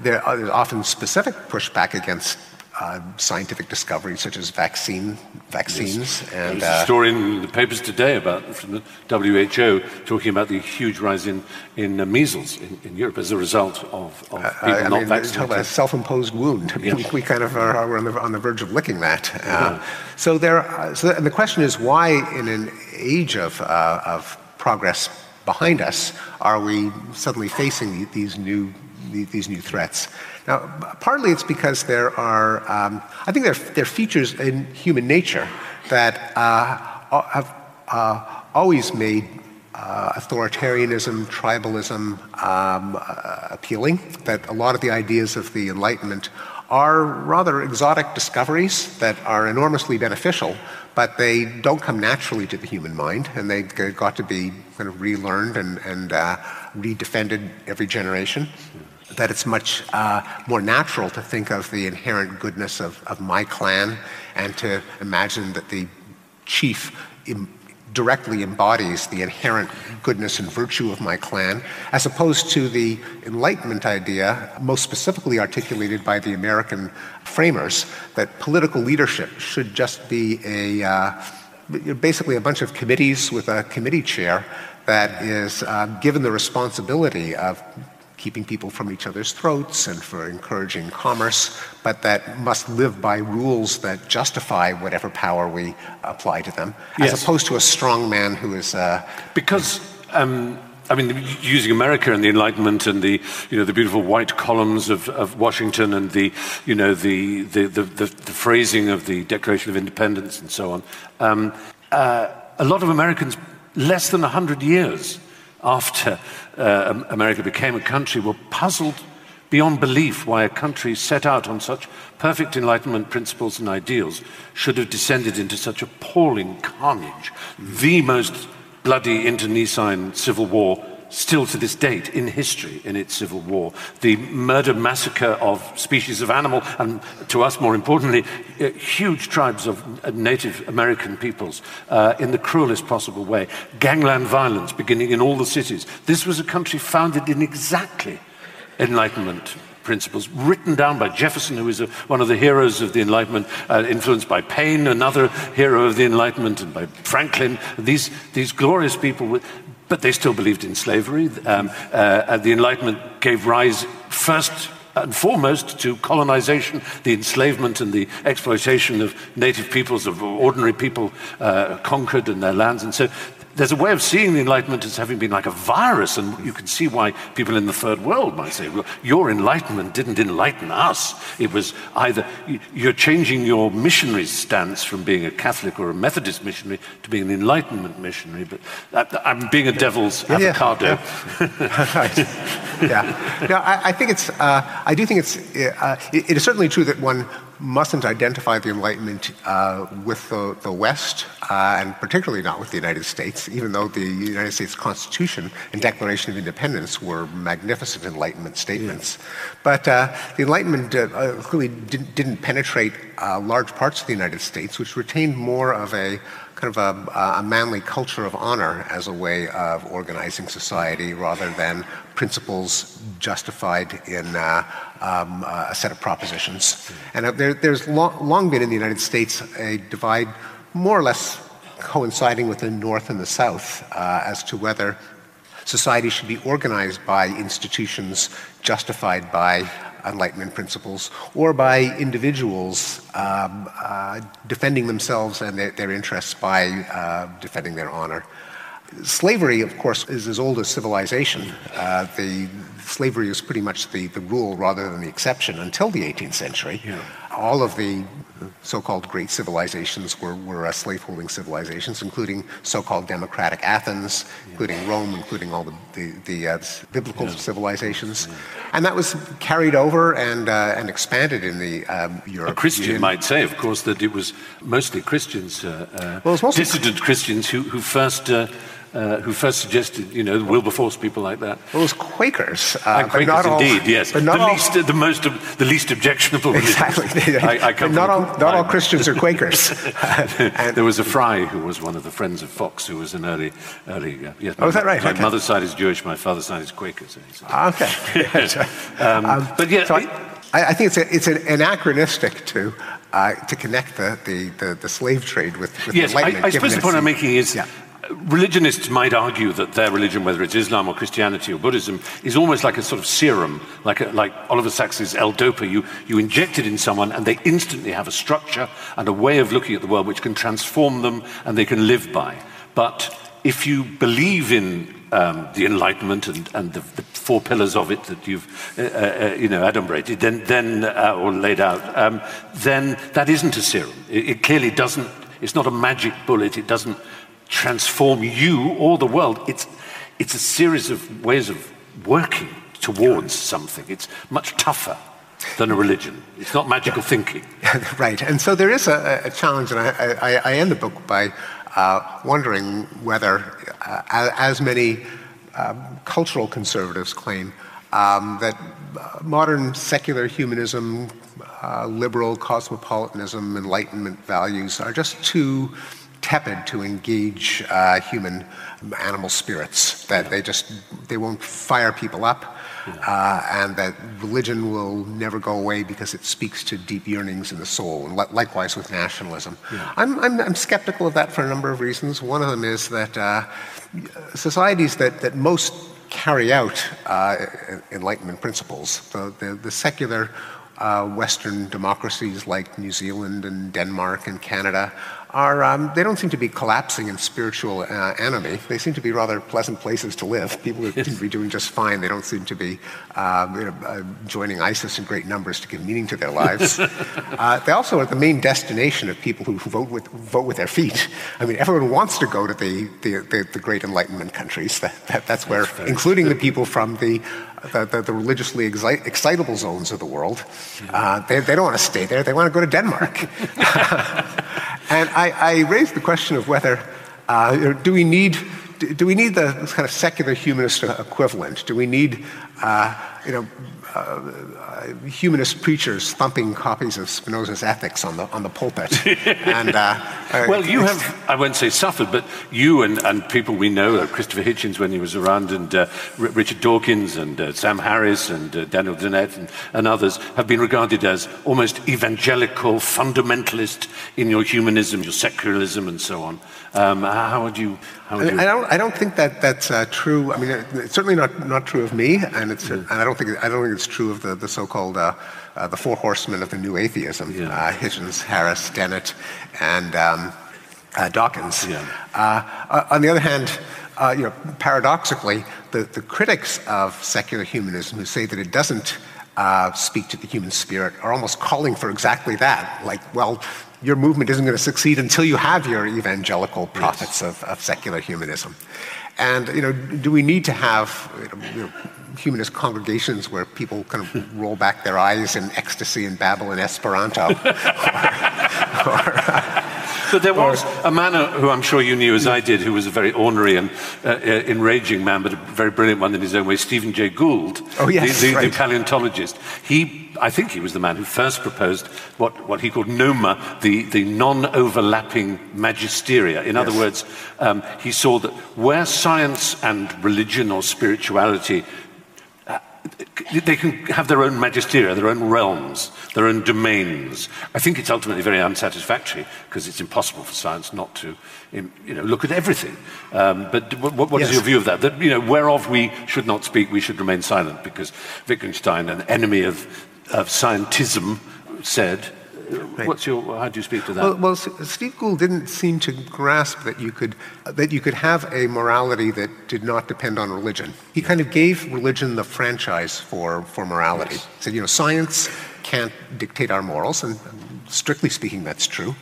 There is often specific pushback against uh, scientific discoveries such as vaccine vaccines. Yes. And There's a uh, story in the papers today about from the WHO talking about the huge rise in in uh, measles in, in, Europe as a result of, of uh, people I not mean, vaccinated. A self-imposed wound. I mean, yeah. we, kind of are, are on, the, on, the, verge of licking that. Yeah. So there. So and the question is why, in an age of of progress behind us, are we suddenly facing these new these new threats? Now, partly it's because there are, um, I think there, there are features in human nature that uh, have uh, always made uh, authoritarianism, tribalism um, uh, appealing, that a lot of the ideas of the Enlightenment are rather exotic discoveries that are enormously beneficial, but they don't come naturally to the human mind, and they've got to be kind of relearned and, and uh, redefended every generation. That it's much uh, more natural to think of the inherent goodness of, of my clan and to imagine that the chief directly embodies the inherent goodness and virtue of my clan, as opposed to the Enlightenment idea, most specifically articulated by the American framers, that political leadership should just be a uh, basically a bunch of committees with a committee chair that is uh, given the responsibility of keeping people from each other's throats and for encouraging commerce, but that must live by rules that justify whatever power we apply to them, yes. as opposed to a strong man who is. Uh, because. Um, I mean, using America and the Enlightenment and the, you know, the beautiful white columns of, of Washington and the, you know, the, the, the, the, phrasing of the Declaration of Independence and so on, um, uh, a lot of Americans, less than 100 years after uh, America became a country were puzzled beyond belief why a country set out on such perfect Enlightenment principles and ideals should have descended into such appalling carnage, the most bloody internecine civil war still to this date in history in its civil war. The murder massacre of species of animal, and to us more importantly, uh, huge tribes of uh, Native American peoples uh, in the cruelest possible way. Gangland violence beginning in all the cities. This was a country founded in exactly Enlightenment principles, written down by Jefferson, who is a, one of the heroes of the Enlightenment, uh, influenced by Paine, another hero of the Enlightenment, and by Franklin. These, these glorious people but they still believed in slavery. Um, uh, the Enlightenment gave rise first and foremost to colonization, the enslavement and the exploitation of native peoples, of ordinary people uh, conquered and their lands. And so there's a way of seeing the Enlightenment as having been like a virus, and you can see why people in the third world might say, well, your Enlightenment didn't enlighten us. It was either you're changing your missionary stance from being a Catholic or a Methodist missionary to being an Enlightenment missionary, but I'm being a devil's yeah, avocado. Yeah, yeah. No, I, I, think it's, uh, I do think it's, uh, it, it is certainly true that one mustn't identify the Enlightenment uh, with the, the West, uh, and particularly not with the United States, even though the United States Constitution and Declaration of Independence were magnificent Enlightenment statements. But uh, the Enlightenment uh, uh, clearly didn't, didn't penetrate uh, large parts of the United States, which retained more of a kind of a, a, manly culture of honor as a way of organizing society rather than principles justified in uh, um, uh, a set of propositions. And uh, there, there's long, long been in the United States a divide more or less coinciding with the North and the South uh, as to whether society should be organized by institutions justified by Enlightenment principles or by individuals um, uh, defending themselves and their, their interests by uh, defending their honor. Slavery, of course, is as old as civilization. Uh, the slavery was pretty much the, the rule rather than the exception until the 18th century. Yeah. All of the so-called great civilizations were, were uh, slave-holding civilizations, including so-called democratic Athens, yeah. including Rome, including all the, the, the uh, biblical yeah. civilizations. And that was carried over and, uh, and expanded in the um, Europe. A Christian might say, of course, that it was mostly Christians, uh, uh, well, mostly dissident Christians who, who first uh, who first suggested, you know, Wilberforce, people like that. Well, it was Quakers. Uh, and Quakers, indeed, all, yes. But not the, all, least, the most, the least objectionable. Exactly. I, I come not all, not all Christians are Quakers. there was a Fry who was one of the friends of Fox, who was an early, early. Uh, yes. Oh, is that right? My okay. mother's side is Jewish. My father's side is Quaker. So ah, okay. um, um, but yeah. So I, I, think it's, a, it's an anachronistic to uh, to connect the, the, the, the, slave trade with, with yes, I, I suppose the point I'm making is yeah religionists might argue that their religion, whether it's Islam or Christianity or Buddhism, is almost like a sort of serum, like, a, like Oliver Sacks's L-Dopa. You, you inject it in someone and they instantly have a structure and a way of looking at the world which can transform them and they can live by. But if you believe in um, the Enlightenment and, and the, the, four pillars of it that you've, uh, uh, you know, adumbrated, then, then uh, or laid out, um, then that isn't a serum. It, it clearly doesn't. It's not a magic bullet. It doesn't transform you or the world. It's, it's a series of ways of working towards something. It's much tougher. than a religion. It's not magical yeah. thinking. right. And so there is a, a challenge, and I, I, I, end the book by uh, wondering whether, uh, as many um, cultural conservatives claim, um, that uh, modern secular humanism, uh, liberal cosmopolitanism, enlightenment values are just too tepid to engage uh, human animal spirits. That they just they won't fire people up, uh, and that religion will never go away because it speaks to deep yearnings in the soul. And li- likewise with nationalism. Yeah. I'm, I'm, I'm, skeptical of that for a number of reasons. One of them is that uh, societies that that most carry out uh, Enlightenment principles, the, the, the secular uh, Western democracies like New Zealand and Denmark and Canada are, um, they don't seem to be collapsing in spiritual uh, enemy. They seem to be rather pleasant places to live. People seem to be doing just fine. They don't seem to be um, you know, uh, joining ISIS in great numbers to give meaning to their lives. uh, they also are the main destination of people who, vote, with, vote with their feet. I mean, everyone wants to go to the, the, the, the great Enlightenment countries. That, that, that's where, that's including the people from the the, the, the, religiously excitable zones of the world. Uh, they, they, don't want to stay there, they want to go to Denmark. And I, I raised the question of whether uh, do we need do we need the kind of secular humanist equivalent? Do we need, uh, you know, uh, humanist preachers thumping copies of Spinoza's Ethics on the on the pulpit. and uh, uh, well, you have I won't say suffered, but you and, and people we know, uh, Christopher Hitchens when he was around, and uh, Richard Dawkins and uh, Sam Harris and Daniel Dennett and, and, others have been regarded as almost evangelical fundamentalist in your humanism, your secularism, and so on. Um, how would you? You... I, don't. I don't think that that's uh, true. I mean, it's certainly not not true of me, and it's mm. and I don't think I don't think it's true of the the so-called uh, uh, the four horsemen of the new atheism: yeah. Uh, Hitchens, Harris, Dennett, and um, uh, Dawkins. Yeah. Uh, on the other hand. you know, paradoxically, the, the critics of secular humanism who say that it doesn't uh, speak to the human spirit are almost calling for exactly that. Like, well, your movement isn't going to succeed until you have your evangelical prophets yes. of, of, secular humanism. And you know, do we need to have you know, humanist congregations where people kind of roll back their eyes in ecstasy and babble in Esperanto? or, or, uh, but there was a man who I'm sure you knew as I did, who was a very ornery and uh, uh, enraging man, but a very brilliant one in his own way, Stephen Jay Gould, oh, yes, the, the, right. the paleontologist. He, I think he was the man who first proposed what, what he called NOMA, the, the non-overlapping magisteria. In yes. other words, um, he saw that where science and religion or spirituality they can have their own magisteria, their own realms, their own domains. I think it's ultimately very unsatisfactory because it's impossible for science not to you know, look at everything. Um, but what, what yes. is your view of that? That, you know, whereof we should not speak, we should remain silent because Wittgenstein, an enemy of, of scientism, said Right. What's your, how do you speak to that? Well, well, Steve Gould didn't seem to grasp that you, could, that you could have a morality that did not depend on religion. He kind of gave religion the franchise for, for morality. Yes. He said, you know, science can't dictate our morals, and strictly speaking, that's true,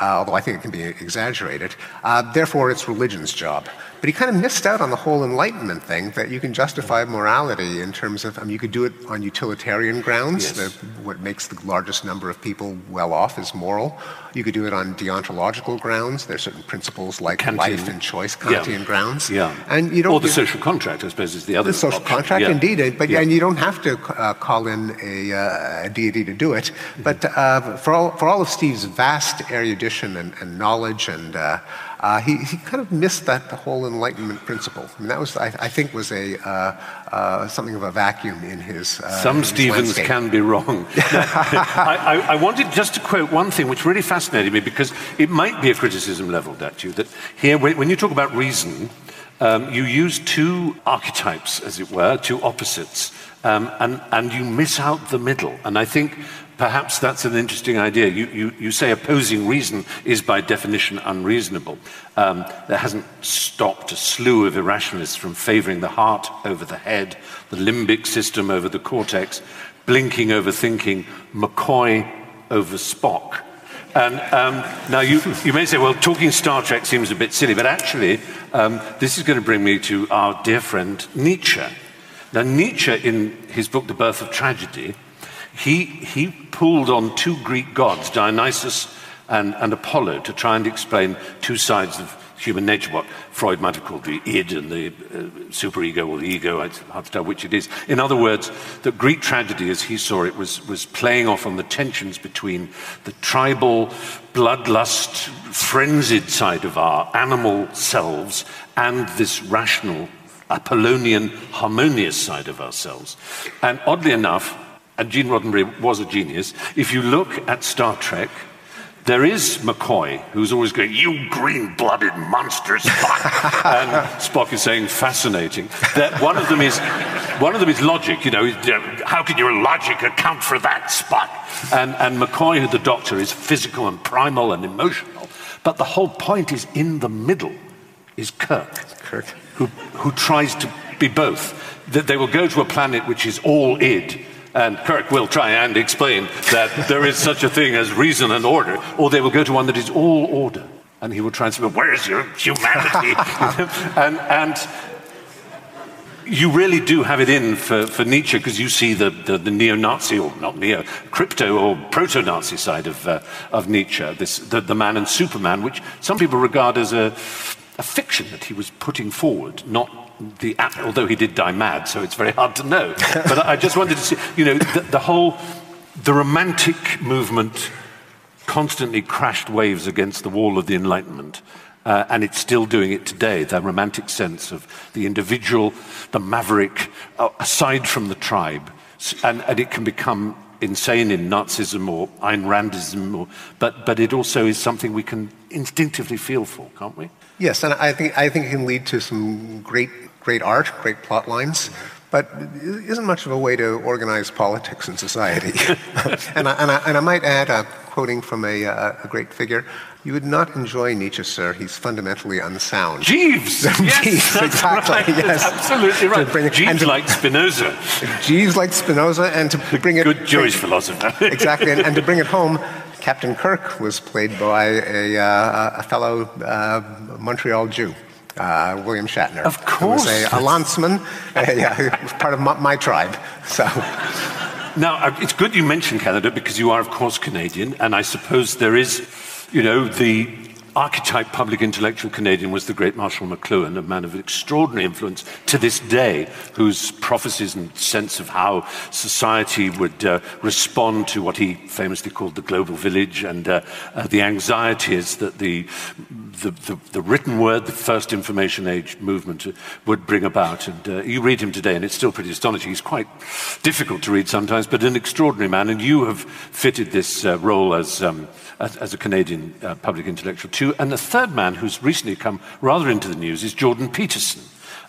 uh, although I think it can be exaggerated. Uh, therefore, it's religion's job. But he kind of missed out on the whole Enlightenment thing that you can justify morality in terms of, I mean, you could do it on utilitarian grounds. Yes. What makes the largest number of people well off is moral. You could do it on deontological grounds. There are certain principles like Kantian. life and choice, Kantian yeah. grounds. Yeah. And you don't, or the social contract, I suppose, is the other. The social option. contract, yeah. indeed. But yeah. and you don't have to uh, call in a, uh, a, deity to do it. Mm-hmm. But uh, for all for all of Steve's vast erudition and, and knowledge and uh, he, he kind of missed that the whole Enlightenment principle. I mean, that was, I, I think, was a uh, uh, something of a vacuum in his. Uh, Some in his Stevens landscape. can be wrong. I, I, I, wanted just to quote one thing which really fascinated me because it might be a criticism leveled at you that here, when, when you talk about reason, um, you use two archetypes, as it were, two opposites, um, and, and you miss out the middle. And I think Perhaps that's an interesting idea. You, you, you say opposing reason is by definition unreasonable. Um, hasn't stopped a slew of irrationalists from favoring the heart over the head, the limbic system over the cortex, blinking over thinking, McCoy over Spock. And um, now you, you may say, well, talking Star Trek seems a bit silly, but actually, um, this is going to bring me to our dear friend Nietzsche. Now, Nietzsche, in his book, The Birth of Tragedy, he, he pulled on two Greek gods, Dionysus and, and Apollo, to try and explain two sides of human nature, what Freud might have called the id and the uh, superego or the ego, it's hard to tell which it is. In other words, that Greek tragedy, as he saw it, was, was playing off on the tensions between the tribal, bloodlust, frenzied side of our animal selves and this rational, Apollonian, harmonious side of ourselves. And oddly enough, and Gene Roddenberry was a genius, if you look at Star Trek, there is McCoy, who's always going, You green blooded monster, Spock. and Spock is saying, Fascinating. That one of them is. One of them is logic, you know, uh, how can your logic account for that, Spock? And, and McCoy, the doctor, is physical and primal and emotional. But the whole point is in the middle is Kirk, Kirk. Who, who tries to be both. That they will go to a planet which is all id, and Kirk will try and explain that there is such a thing as reason and order, or they will go to one that is all order. And he will try and say, where's your humanity? and, and you really do have it in for, for Nietzsche because you see the, the, the neo Nazi, or not neo, crypto or proto Nazi side of, uh, of Nietzsche, this, the, the man and Superman, which some people regard as a, a fiction that he was putting forward, not the although he did die mad, so it's very hard to know. But I just wanted to see, you know, the, the whole, the romantic movement constantly crashed waves against the wall of the Enlightenment. Uh, and it's still doing it today, the romantic sense of the individual, the maverick, uh, aside from the tribe. And, and, it can become insane in Nazism or Ayn Randism, or, but, but it also is something we can instinctively feel for, can't we? Yes, and I think, I think it can lead to some great great art, great plot lines, but isn't much of a way to organize politics in society. and, I, and, I, and, I, might add, uh, quoting from a, uh, a, great figure, you would not enjoy Nietzsche, sir. He's fundamentally unsound. Jeeves! yes, Jeeves, exactly. Right. Yes. Absolutely right. Bring, Jeeves to, like Spinoza. Jeeves like Spinoza, and to bring it... Good Jewish philosopher. exactly, and, and, to bring it home, Captain Kirk was played by a, uh, a fellow uh, Montreal Jew uh, William Shatner. Of course. Who was a, a landsman, a, was part of my, my tribe. So. Now, uh, it's good you mentioned Canada because you are, of course, Canadian, and I suppose there is, you know, the archetype public intellectual Canadian was the great Marshall McLuhan, a man of extraordinary influence to this day, whose prophecies and sense of how society would uh, respond to what he famously called the global village and uh, uh, the anxieties that the, the, the, the, written word, the first information age movement uh, would bring about. And uh, you read him today, and it's still pretty astonishing. He's quite difficult to read sometimes, but an extraordinary man. And you have fitted this uh, role as, um, as, as, a Canadian public intellectual too and the third man who's recently come rather into the news is Jordan Peterson.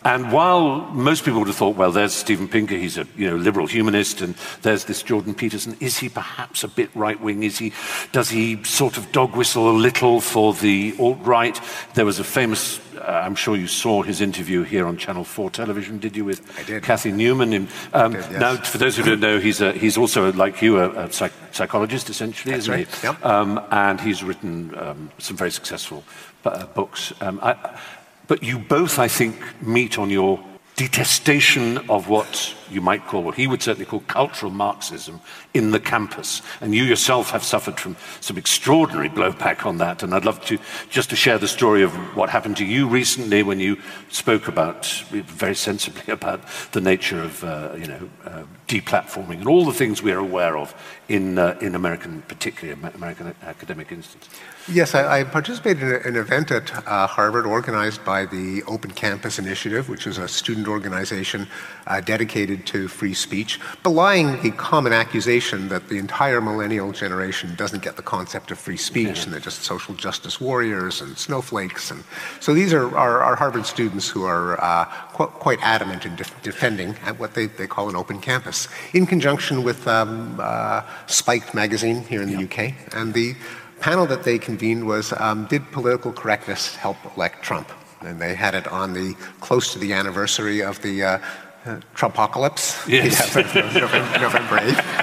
And while most people would have thought, well, there's Steven Pinker, he's a you know, liberal humanist, and there's this Jordan Peterson, is he perhaps a bit right wing? Is he, does he sort of dog whistle a little for the alt right? There was a famous, uh, I'm sure you saw his interview here on Channel 4 television, did you, with did. Cathy Newman? In, um, did, yes. Now, for those who don't know, he's, a, he's also, like you, a, a psych- psychologist, essentially, That's isn't right. he? Yep. Um, and he's written um, some very successful uh, books. Um, I, but you both, I think, meet on your detestation of what you might call, what he would certainly call cultural Marxism in the campus. And you yourself have suffered from some extraordinary blowback on that. And I'd love to just to share the story of what happened to you recently when you spoke about, very sensibly, about the nature of, uh, you know, uh, deplatforming and all the things we're aware of in, uh, in American, particularly American academic instances. Yes, I, I participated in an event at uh, Harvard organized by the Open Campus Initiative, which is a student organization uh, dedicated to free speech, belying the common accusation that the entire millennial generation doesn't get the concept of free speech and they're just social justice warriors and snowflakes. And so these are, are, are Harvard students who are uh, qu- quite adamant in def- defending what they, they call an open campus, in conjunction with um, uh, Spiked magazine here in the UK and the panel that they convened was um, Did political correctness help elect Trump? And they had it on the close to the anniversary of the uh, uh, Trumpocalypse, yes. November, November 8th.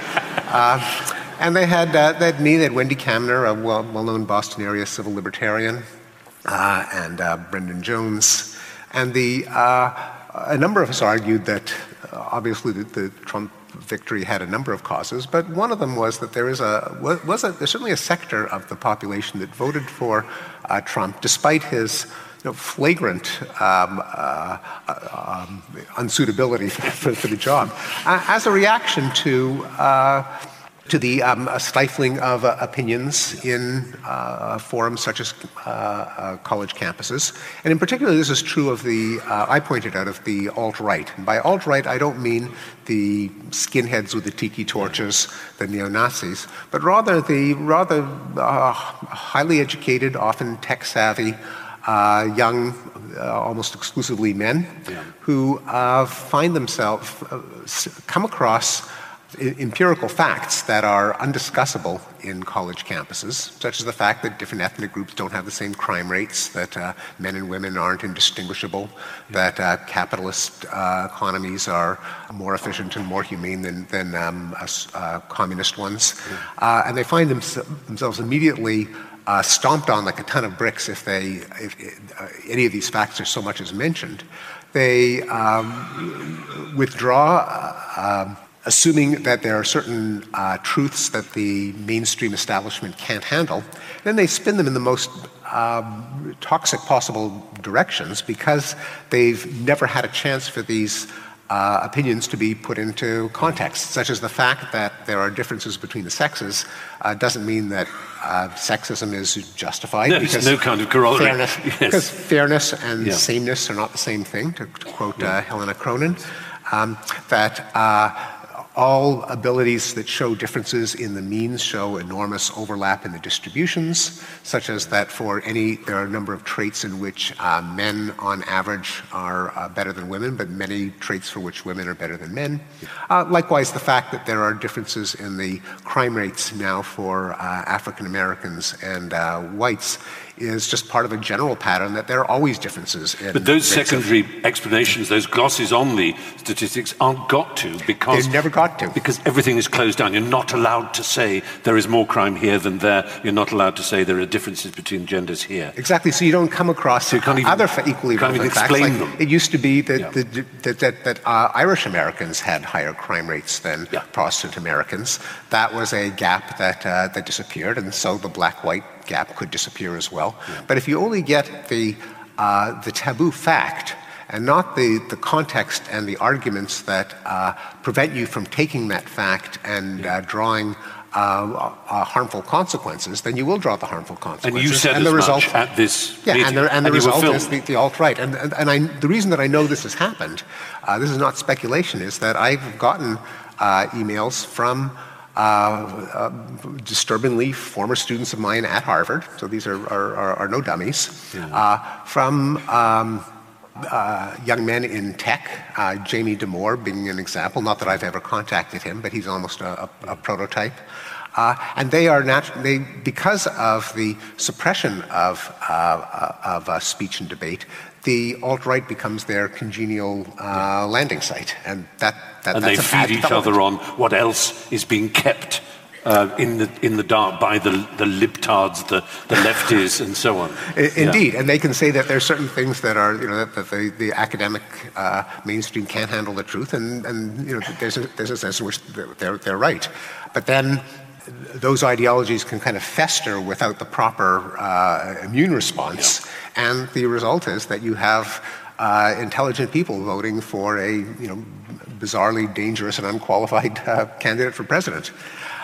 Uh, and they had, uh, they had me, they had Wendy Kaminer, a well, known Boston area civil libertarian, uh, and uh, Brendan Jones. And the, uh, a number of us argued that obviously the, the Trump victory had a number of causes, but one of them was that there is a was a, there's certainly a sector of the population that voted for uh, Trump despite his you know, flagrant um, uh, um, unsuitability for, for, the job, as a reaction to uh, to the um, stifling of uh, opinions in uh, forums such as uh, uh college campuses. And in particular, this is true of the, uh, I pointed out, of the alt right. And by alt right, I don't mean the skinheads with the tiki torches, the neo Nazis, but rather the rather uh, highly educated, often tech savvy, young, almost exclusively men, yeah. who find themselves, come across empirical facts that are undiscussable in college campuses, such as the fact that different ethnic groups don't have the same crime rates, that uh, men and women aren't indistinguishable, that uh, capitalist uh, economies are more efficient and more humane than, than um, uh, communist ones. Uh, and they find them, themselves immediately uh, stomped on like a ton of bricks if, they, if any of these facts are so much as mentioned. They um, withdraw. Um, assuming that there are certain uh, truths that the mainstream establishment can't handle. Then they spin them in the most um, toxic possible directions because they've never had a chance for these uh, opinions to be put into context, such as the fact that there are differences between the sexes uh, doesn't mean that uh, sexism is justified. No, because no kind of corollary. Fairness, yes. Because fairness and yeah. sameness are not the same thing, to, to quote yeah. Uh, Helena Cronin. Um, that uh, all abilities that show differences in the means show enormous overlap in the distributions, such as that for any, there are a number of traits in which uh, men on average are uh, better than women, but many traits for which women are better than men. Uh, likewise, the fact that there are differences in the crime rates now for uh, African Americans and uh, whites is just part of a general pattern that there are always differences in. But those secondary of, explanations, those glosses on the statistics, aren't got to because they never got to because everything is closed down. You're not allowed to say there is more crime here than there. You're not allowed to say there are differences between genders here. Exactly. So you don't come across so even, other equally can't even explain facts. them. Like it used to be that yeah. the, that, that, that uh, Irish Americans had higher crime rates than yeah. Protestant Americans. That was a gap that uh, that disappeared, and so the black-white gap could disappear as well. Yeah. But if you only get the, uh, the taboo fact and not the, the context and the arguments that uh, prevent you from taking that fact and uh, drawing uh, uh, harmful consequences, then you will draw the harmful consequences. And you said and the result, at this yeah, meeting. and the, and the result is the, the alt-right. And, and, and I, the reason that I know this has happened, uh, this is not speculation, is that I've gotten uh, emails from disturbingly former students of mine at Harvard, so these are, are, are no dummies, yeah. Uh, from um, uh, young men in tech, uh, Jamie Damore being an example, not that I've ever contacted him, but he's almost a, a, a prototype. Uh, and they are natu- they, because of the suppression of, uh, of uh, speech and debate, the alt right becomes their congenial yeah. landing site, and that, that and they feed each other on what else is being kept uh, in the in the dark by the the libtards, the the lefties, and so on. Indeed, yeah. and they can say that there are certain things that are you know that, that the, the academic uh, mainstream can't handle the truth, and and you know there's a, there's a sense in which they're they're right, but then those ideologies can kind of fester without the proper uh, immune response, yeah. And the result is that you have uh, intelligent people voting for a you know bizarrely dangerous and unqualified uh, candidate for president.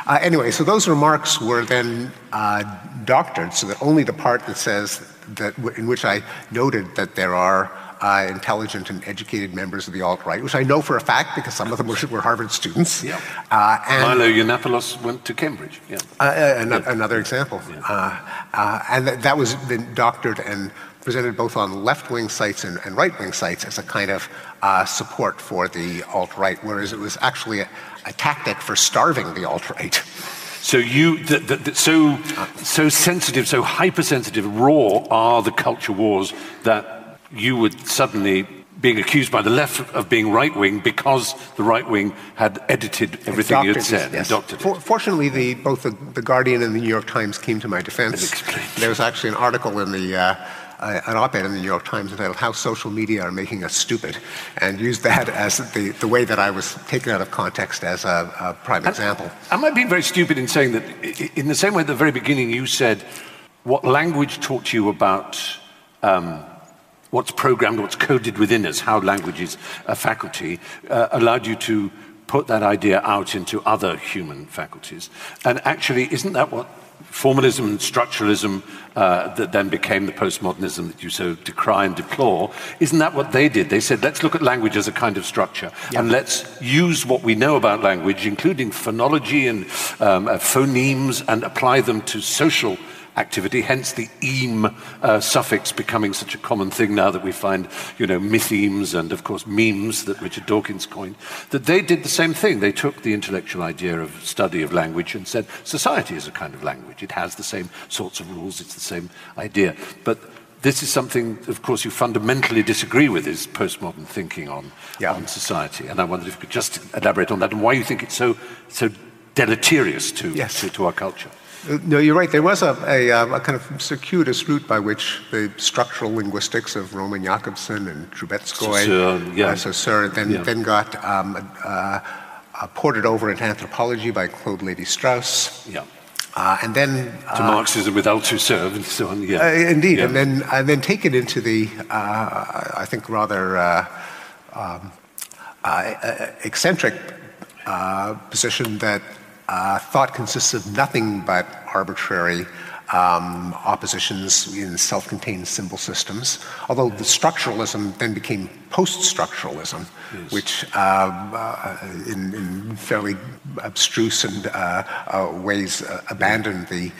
Uh, anyway, so those remarks were then uh, doctored so that only the part that says that in which I noted that there are uh, intelligent and educated members of the alt-right, which I know for a fact because some of them were, were Harvard students. Yeah. Uh, Milo Yiannopoulos went to Cambridge. Yeah. Uh, uh an- yeah. Another example. Yeah. and th- that was then doctored and presented both on left-wing sites and, and right-wing sites as a kind of uh, support for the alt-right, whereas it was actually a, a tactic for starving the alt-right. So you, the, the, the, so, so sensitive, so hypersensitive, raw are the culture wars that you would suddenly being accused by the left of being right wing because the right wing had edited everything you had said yes. and doctored For, Fortunately, the, both the, the, Guardian and the New York Times came to my defense. There was actually an article in the uh, an op-ed in the New York Times entitled "How Social Media Are Making Us Stupid," and used that as the, the way that I was taken out of context as a, a prime example. Am I being very stupid in saying that, in the same way at the very beginning you said what language taught you about um, what's programmed, what's coded within us, how language is a faculty, uh, allowed you to put that idea out into other human faculties. And actually, isn't that what formalism and structuralism uh, that then became the postmodernism that you so decry and deplore, isn't that what they did? They said, let's look at language as a kind of structure yeah. and let's use what we know about language, including phonology and um, uh, phonemes, and apply them to social activity, hence the eem uh, suffix becoming such a common thing now that we find, you know, mythemes and, of course, memes that Richard Dawkins coined, that they did the same thing. They took the intellectual idea of study of language and said, society is a kind of language. It has the same sorts of rules, it's the same idea. But this is something, of course, you fundamentally disagree with is postmodern thinking on, yeah. on society. And I wondered if you could just elaborate on that and why you think it's so, so deleterious to, yes. to, to our culture. Uh, no, you're right. There was a, a, um, a, kind of circuitous route by which the structural linguistics of Roman Jakobson and Trubetskoy, Saussure, yeah. uh, Saussure then, yeah. then got um, uh, uh, ported over into anthropology by Claude Lévi-Strauss. Yeah. Uh, and then to Marxism with Althusser and so on. Yeah, indeed, yeah. and then and then taken into the I think rather um, eccentric position that uh, thought consists of nothing but arbitrary um, oppositions in self contained symbol systems, although the structuralism then became post structuralism, yes. which uh, uh, in, in, fairly abstruse and uh, uh ways uh, abandoned the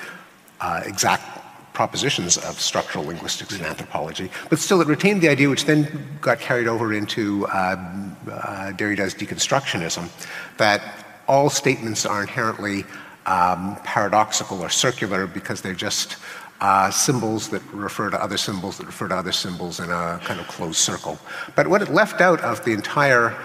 uh, exact propositions of structural linguistics and anthropology, but still it retained the idea which then got carried over into um, Derrida's deconstructionism that all statements are inherently um, paradoxical or circular because they're just uh, symbols that refer to other symbols that refer to other symbols in a kind of closed circle. But what it left out of the entire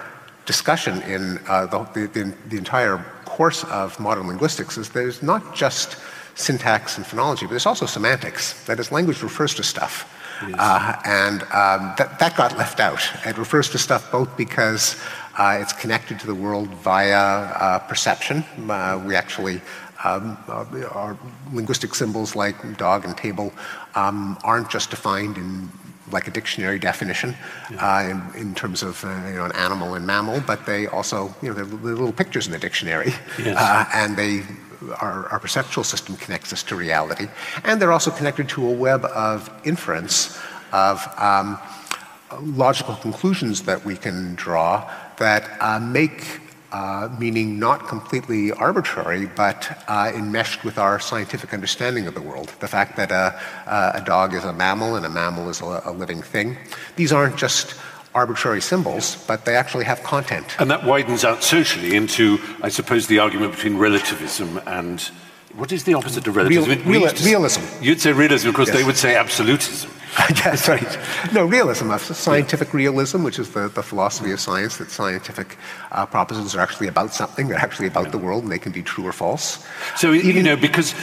discussion in uh, the, the, the, entire course of modern linguistics is there's not just syntax and phonology, but there's also semantics. That is, language refers to stuff. Uh, and um, that, that got left out. It refers to stuff both because it's connected to the world via uh, perception. Uh, we actually, um, uh, our linguistic symbols like dog and table um, aren't just defined in like a dictionary definition yeah. in, in, terms of you know, an animal and mammal, but they also, you know, they're, they're little pictures in the dictionary, yes. and they our, our, perceptual system connects us to reality. And they're also connected to a web of inference, of um, logical conclusions that we can draw that uh, make uh, meaning not completely arbitrary, but uh, enmeshed with our scientific understanding of the world. The fact that a, a dog is a mammal and a mammal is a, a, living thing. These aren't just arbitrary symbols, but they actually have content. And that widens out socially into, I suppose, the argument between relativism and what is the opposite of relativism? Real, real, realism. You'd say realism, because yes. they would say absolutism. Yes, right. No, realism, scientific realism, which is the, the philosophy of science, that scientific uh, propositions are actually about something, they're actually about the world, and they can be true or false. So, Even, you know, because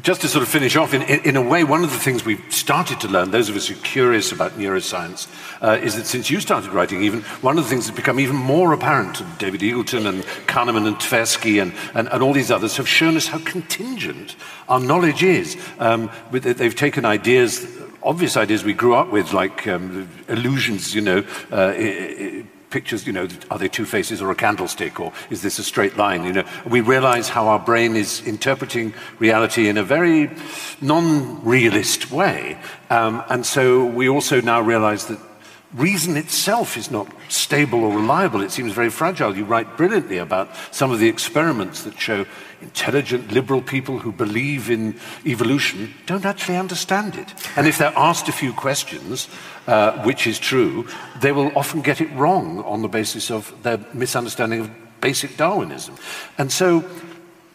just to sort of finish off, in, in, a way, one of the things we've started to learn, those of us who are curious about neuroscience, uh, is that since you started writing, even one of the things that's become even more apparent to David Eagleman and Kahneman and Tversky and, and, and, all these others have shown us how contingent our knowledge is. Um, they've taken ideas obvious ideas we grew up with, like um, illusions, you know, uh, pictures, you know, are they two faces or a candlestick, or is this a straight line? You know, we realize how our brain is interpreting reality in a very non-realist way, um, and so we also now realize that reason itself is not stable or reliable. It seems very fragile. You write brilliantly about some of the experiments that show intelligent, liberal people who believe in evolution don't actually understand it. And if they're asked a few questions, uh, which is true, they will often get it wrong on the basis of their misunderstanding of basic Darwinism. And so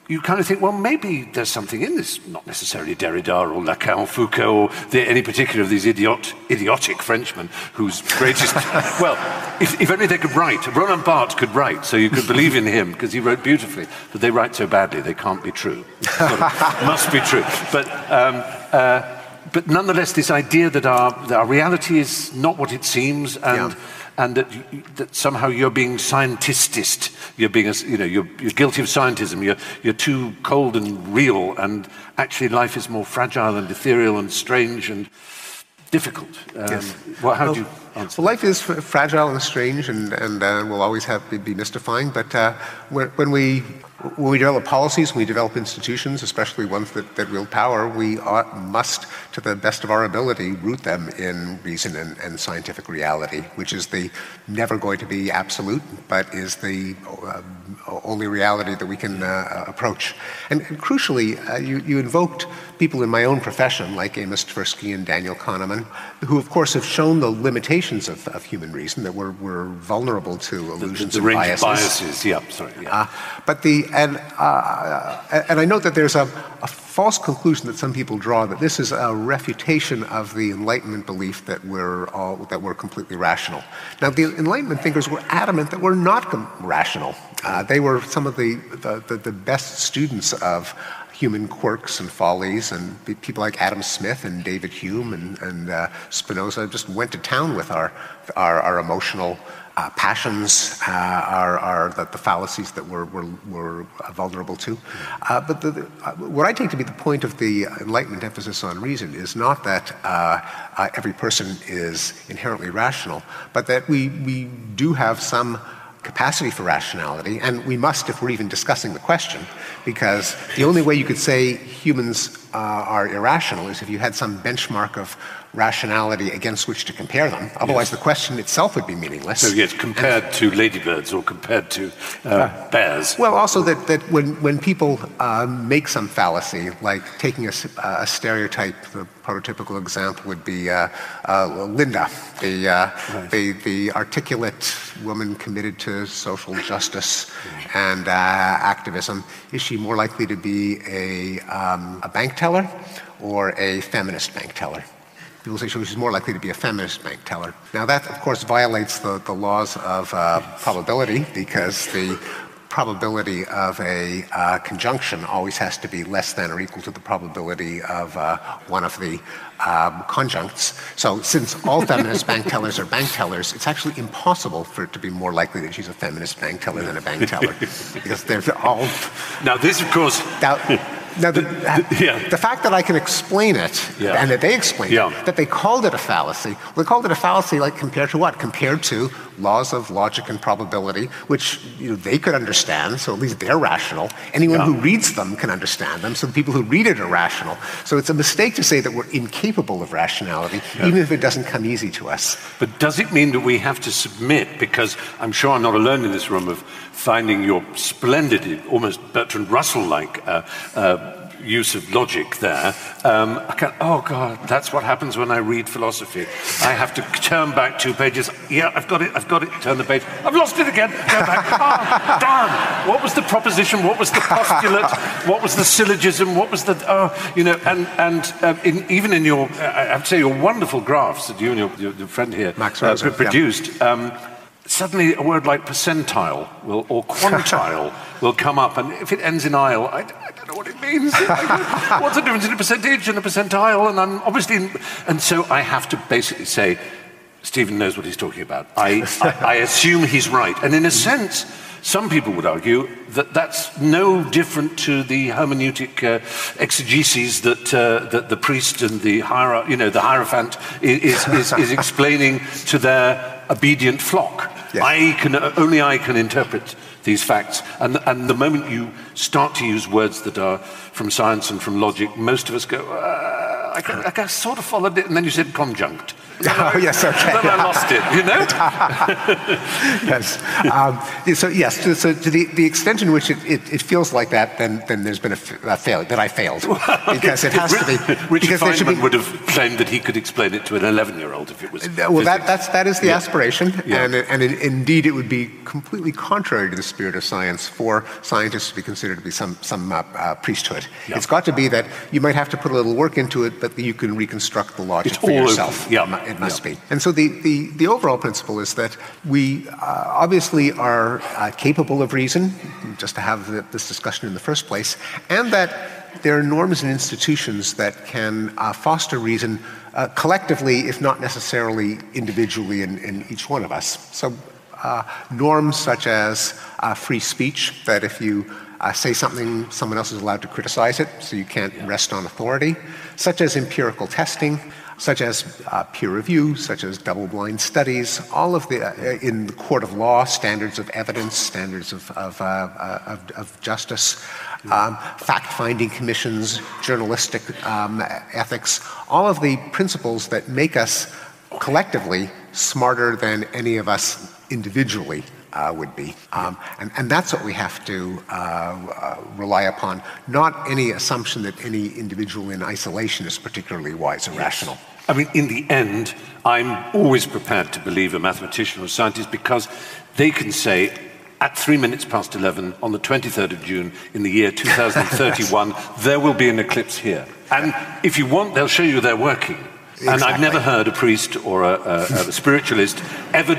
you kind of think, well, maybe there's something in this, not necessarily Derrida or Lacan, Foucault, or the, any particular of these idiot, idiotic Frenchmen whose greatest. well, if, if, only they could write. Roland Barthes could write, so you could believe in him because he wrote beautifully. But they write so badly, they can't be true. must be true. But. Um, uh, but nonetheless, this idea that our, that our reality is not what it seems, and yeah. And that, you, that somehow you're being scientistist, you're being, a, you know, you're, you're guilty of scientism, you're, you're too cold and real, and actually life is more fragile and ethereal and strange and difficult. Um, yes. Well, how well, do you answer? Well, life is fragile and strange, and, and uh, will always have be mystifying. But uh, when, when, we when we develop policies, when we develop institutions, especially ones that, that wield power, we ought, must, to the best of our ability, root them in reason and, and, scientific reality, which is the never going to be absolute, but is the uh, only reality that we can uh, approach. And, and crucially, uh, you, you, invoked people in my own profession, like Amos Tversky and Daniel Kahneman, who, of course, have shown the limitations of, of human reason, that we're, we're vulnerable to illusions the, the and biases. biases. Yeah, sorry. Yeah. Uh, but the and, uh, and I note that there's a, a, false conclusion that some people draw that this is a refutation of the Enlightenment belief that we're, all, that we're completely rational. Now, the Enlightenment thinkers were adamant that we're not rational. Uh, they were some of the, the, the, best students of human quirks and follies, and people like Adam Smith and David Hume and, and uh, Spinoza just went to town with our, our, our emotional uh, passions uh, are, are the, the, fallacies that we're, we're, we're vulnerable to. Uh, but the, the, uh, what I take to be the point of the Enlightenment emphasis on reason is not that uh, uh, every person is inherently rational, but that we, we do have some capacity for rationality, and we must if we're even discussing the question, because the only way you could say humans are irrational is if you had some benchmark of rationality against which to compare them. Otherwise, yes. the question itself would be meaningless. So, yes, compared and, to ladybirds or compared to uh, uh, bears. Well, also that, that when, when people uh, make some fallacy, like taking a, a, stereotype, the prototypical example would be uh, uh Linda, the, uh, right. the, the articulate woman committed to social justice and activism. Is she more likely to be a, um, a bank teller or a feminist bank teller? People say she's more likely to be a feminist bank teller. Now, that, of course, violates the, the laws of uh, probability because the probability of a uh, conjunction always has to be less than or equal to the probability of uh, one of the um, conjuncts. So, since all feminist bank tellers are bank tellers, it's actually impossible for it to be more likely that she's a feminist bank teller than a bank teller because they're all. Now, this, of course. Now, now, the, yeah. the, fact that I can explain it yeah. and that they explained yeah. it, that they called it a fallacy, well, they called it a fallacy like compared to what? Compared to laws of logic and probability, which you know, they could understand, so at least they're rational. Anyone who reads them can understand them, so the people who read it are rational. So it's a mistake to say that we're incapable of rationality, even if it doesn't come easy to us. But does it mean that we have to submit? Because I'm sure I'm not alone in this room of finding your splendid, almost Bertrand Russell like uh, uh, use of logic there. Um, I can, oh, God, that's what happens when I read philosophy. I have to turn back two pages. Yeah, I've got it, I've got it. Turn the page. I've lost it again. Go back. Oh, damn. What was the proposition? What was the postulate? What was the syllogism? What was the, oh, you know, and, and uh, in, even in your, I have to say, your wonderful graphs that you and your, your, your friend here Max uh, produced. Yeah. Um, suddenly a word like percentile will, or quantile will come up, and if it ends in "ile," I, I don't know what it means. What's the difference in a percentage and a percentile? And I'm obviously, and so I have to basically say, Steven knows what he's talking about. I, I, I assume he's right, and in a sense. Some people would argue that that's no different to the hermeneutic uh, exegesis that, uh, that the priest and the, hierophant, you know, the hierophant is, is, is explaining to their obedient flock. Yes. I can, only I can interpret these facts. And, and the moment you start to use words that are from science and from logic, most of us go, uh, I, can, I sort of followed it, and then you said conjunct. Oh, yes, okay. then I lost it, you know? yes. Um, so, yes, so, so, to the, the extent in which it, it, it, feels like that, then, then there's been a, a failure, that I failed. Because it has to be. Richard Feynman be, would have claimed that he could explain it to an 11 year old if it was. Well, that, that's, that is the yeah. aspiration, yeah. and, and it, indeed it would be completely contrary to the spirit of science for scientists to be considered to be some, some uh, uh, priesthood. Yeah. It's got to be that you might have to put a little work into it, but you can reconstruct the logic it's for yourself. Yeah it must be. And so the, the, the, overall principle is that we uh, obviously are uh, capable of reason, just to have the, this discussion in the first place, and that there are norms and institutions that can uh, foster reason uh, collectively, if not necessarily individually in, in each one of us. So, uh, norms such as uh, free speech, that if you uh, say something, someone else is allowed to criticize it, so you can't yeah. rest on authority, such as empirical testing, such as uh, peer review, such as double-blind studies, all of the, uh, in the court of law, standards of evidence, standards of, of, uh, uh of, of justice, um, fact-finding commissions, journalistic um, ethics, all of the principles that make us collectively smarter than any of us individually would be. Um, and, and, that's what we have to uh, uh, rely upon, not any assumption that any individual in isolation is particularly wise or yes. rational. I mean, in the end, I'm always prepared to believe a mathematician or a scientist because they can say, at three minutes past 11 on the 23rd of June in the year 2031, there will be an eclipse here. And if you want, they'll show you they're working. Exactly. And I've never heard a priest or a, a, a spiritualist ever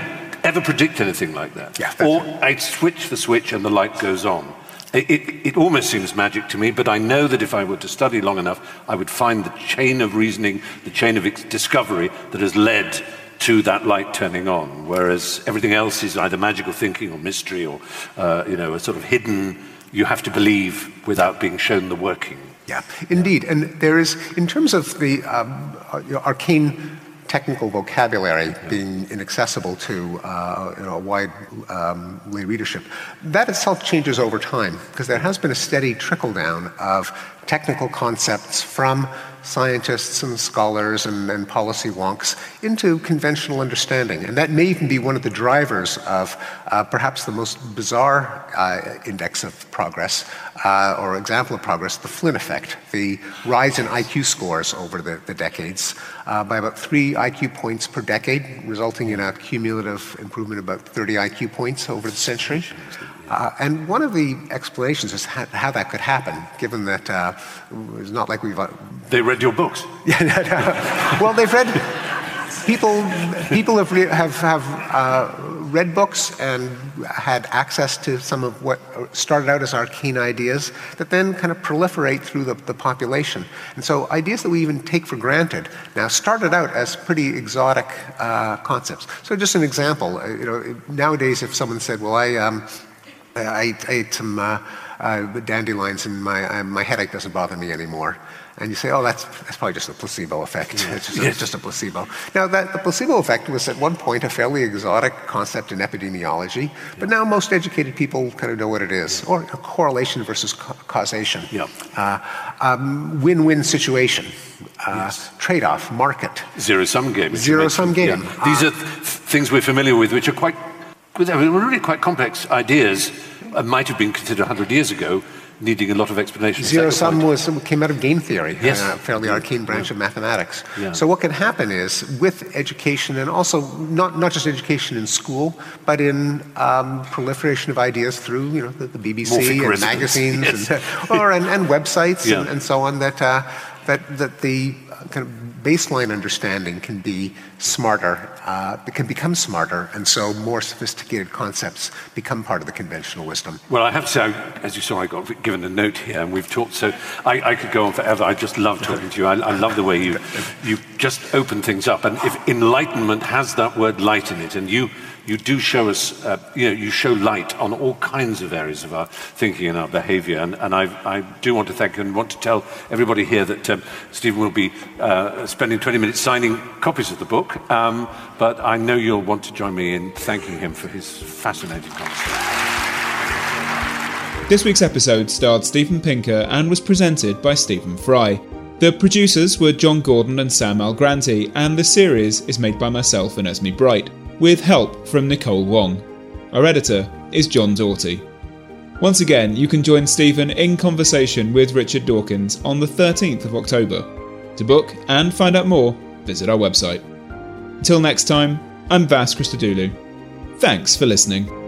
ever predict anything like that. Yeah, or I switch the switch and the light goes on. It, it, it, almost seems magic to me, but I know that if I were to study long enough, I would find the chain of reasoning, the chain of discovery that has led to that light turning on, whereas everything else is either magical thinking or mystery or, uh, you know, a sort of hidden, you have to believe without being shown the working. Yeah, indeed. And there is, in terms of the um, uh, arcane technical vocabulary being inaccessible to uh, you know, a wide um, lay readership. That itself changes over time because there has been a steady trickle down of technical concepts from scientists and scholars and, and, policy wonks into conventional understanding. And that may even be one of the drivers of uh, perhaps the most bizarre uh, index of progress uh, or example of progress, the Flynn effect, the rise in IQ scores over the, the decades uh, by about three IQ points per decade, resulting in a cumulative improvement of about 30 IQ points over the century. Uh, and one of the explanations is how, how that could happen, given that uh, it's not like we've. Uh, they read your books. Yeah, well, they've read. People, people have, re- have, have uh, read books and had access to some of what started out as arcane ideas that then kind of proliferate through the, the population. And so ideas that we even take for granted now started out as pretty exotic uh, concepts. So just an example, uh, you know, nowadays if someone said, well, I, um, I, I ate some uh, uh, dandelions and my, uh, my headache doesn't bother me anymore. And you say, oh, that's, that's probably just a placebo effect. Yeah. It's, just, yes. it's, just, a placebo. Now, that, the placebo effect was at one point a fairly exotic concept in epidemiology, but now most educated people kind of know what it is, or a correlation versus ca- causation. Uh, um, win-win situation. Uh, yes. Trade-off, market. Zero-sum game. Zero-sum game. Yeah. These are th- things we're familiar with, which are quite they were really quite complex ideas and might have been considered 100 years ago, needing a lot of explanation. Zero sum was, came out of game theory, yes. a fairly arcane branch yeah. of mathematics. Yeah. So what can happen is, with education, and also not, not just education in school, but in um, proliferation of ideas through you know, the, the BBC and magazines yes. and, or, and, and websites yeah. and, and, so on, that, uh, that, that the kind of baseline understanding can be smarter, uh, can become smarter, and so more sophisticated concepts become part of the conventional wisdom. Well, I have to say, as you saw, I got given a note here, and we've talked, so I, I could go on forever. I just love talking to you. I, I, love the way you, you just open things up. And if enlightenment has that word light in it, and you you do show us, uh, you know, you show light on all kinds of areas of our thinking and our behavior. And, and I, I do want to thank and want to tell everybody here that um, Steven will be uh, spending 20 minutes signing copies of the book. Um, but I know you'll want to join me in thanking him for his fascinating conversation. This week's episode starred Steven Pinker and was presented by Stephen Fry. The producers were John Gordon and Sam Algranti, and the series is made by myself and Esme Bright with help from Nicole Wong. Our editor is John Doughty. Once again, you can join Steven in conversation with Richard Dawkins on the 13th of October. To book and find out more, visit our website. Until next time, I'm Vas Christodoulou. Thanks for listening.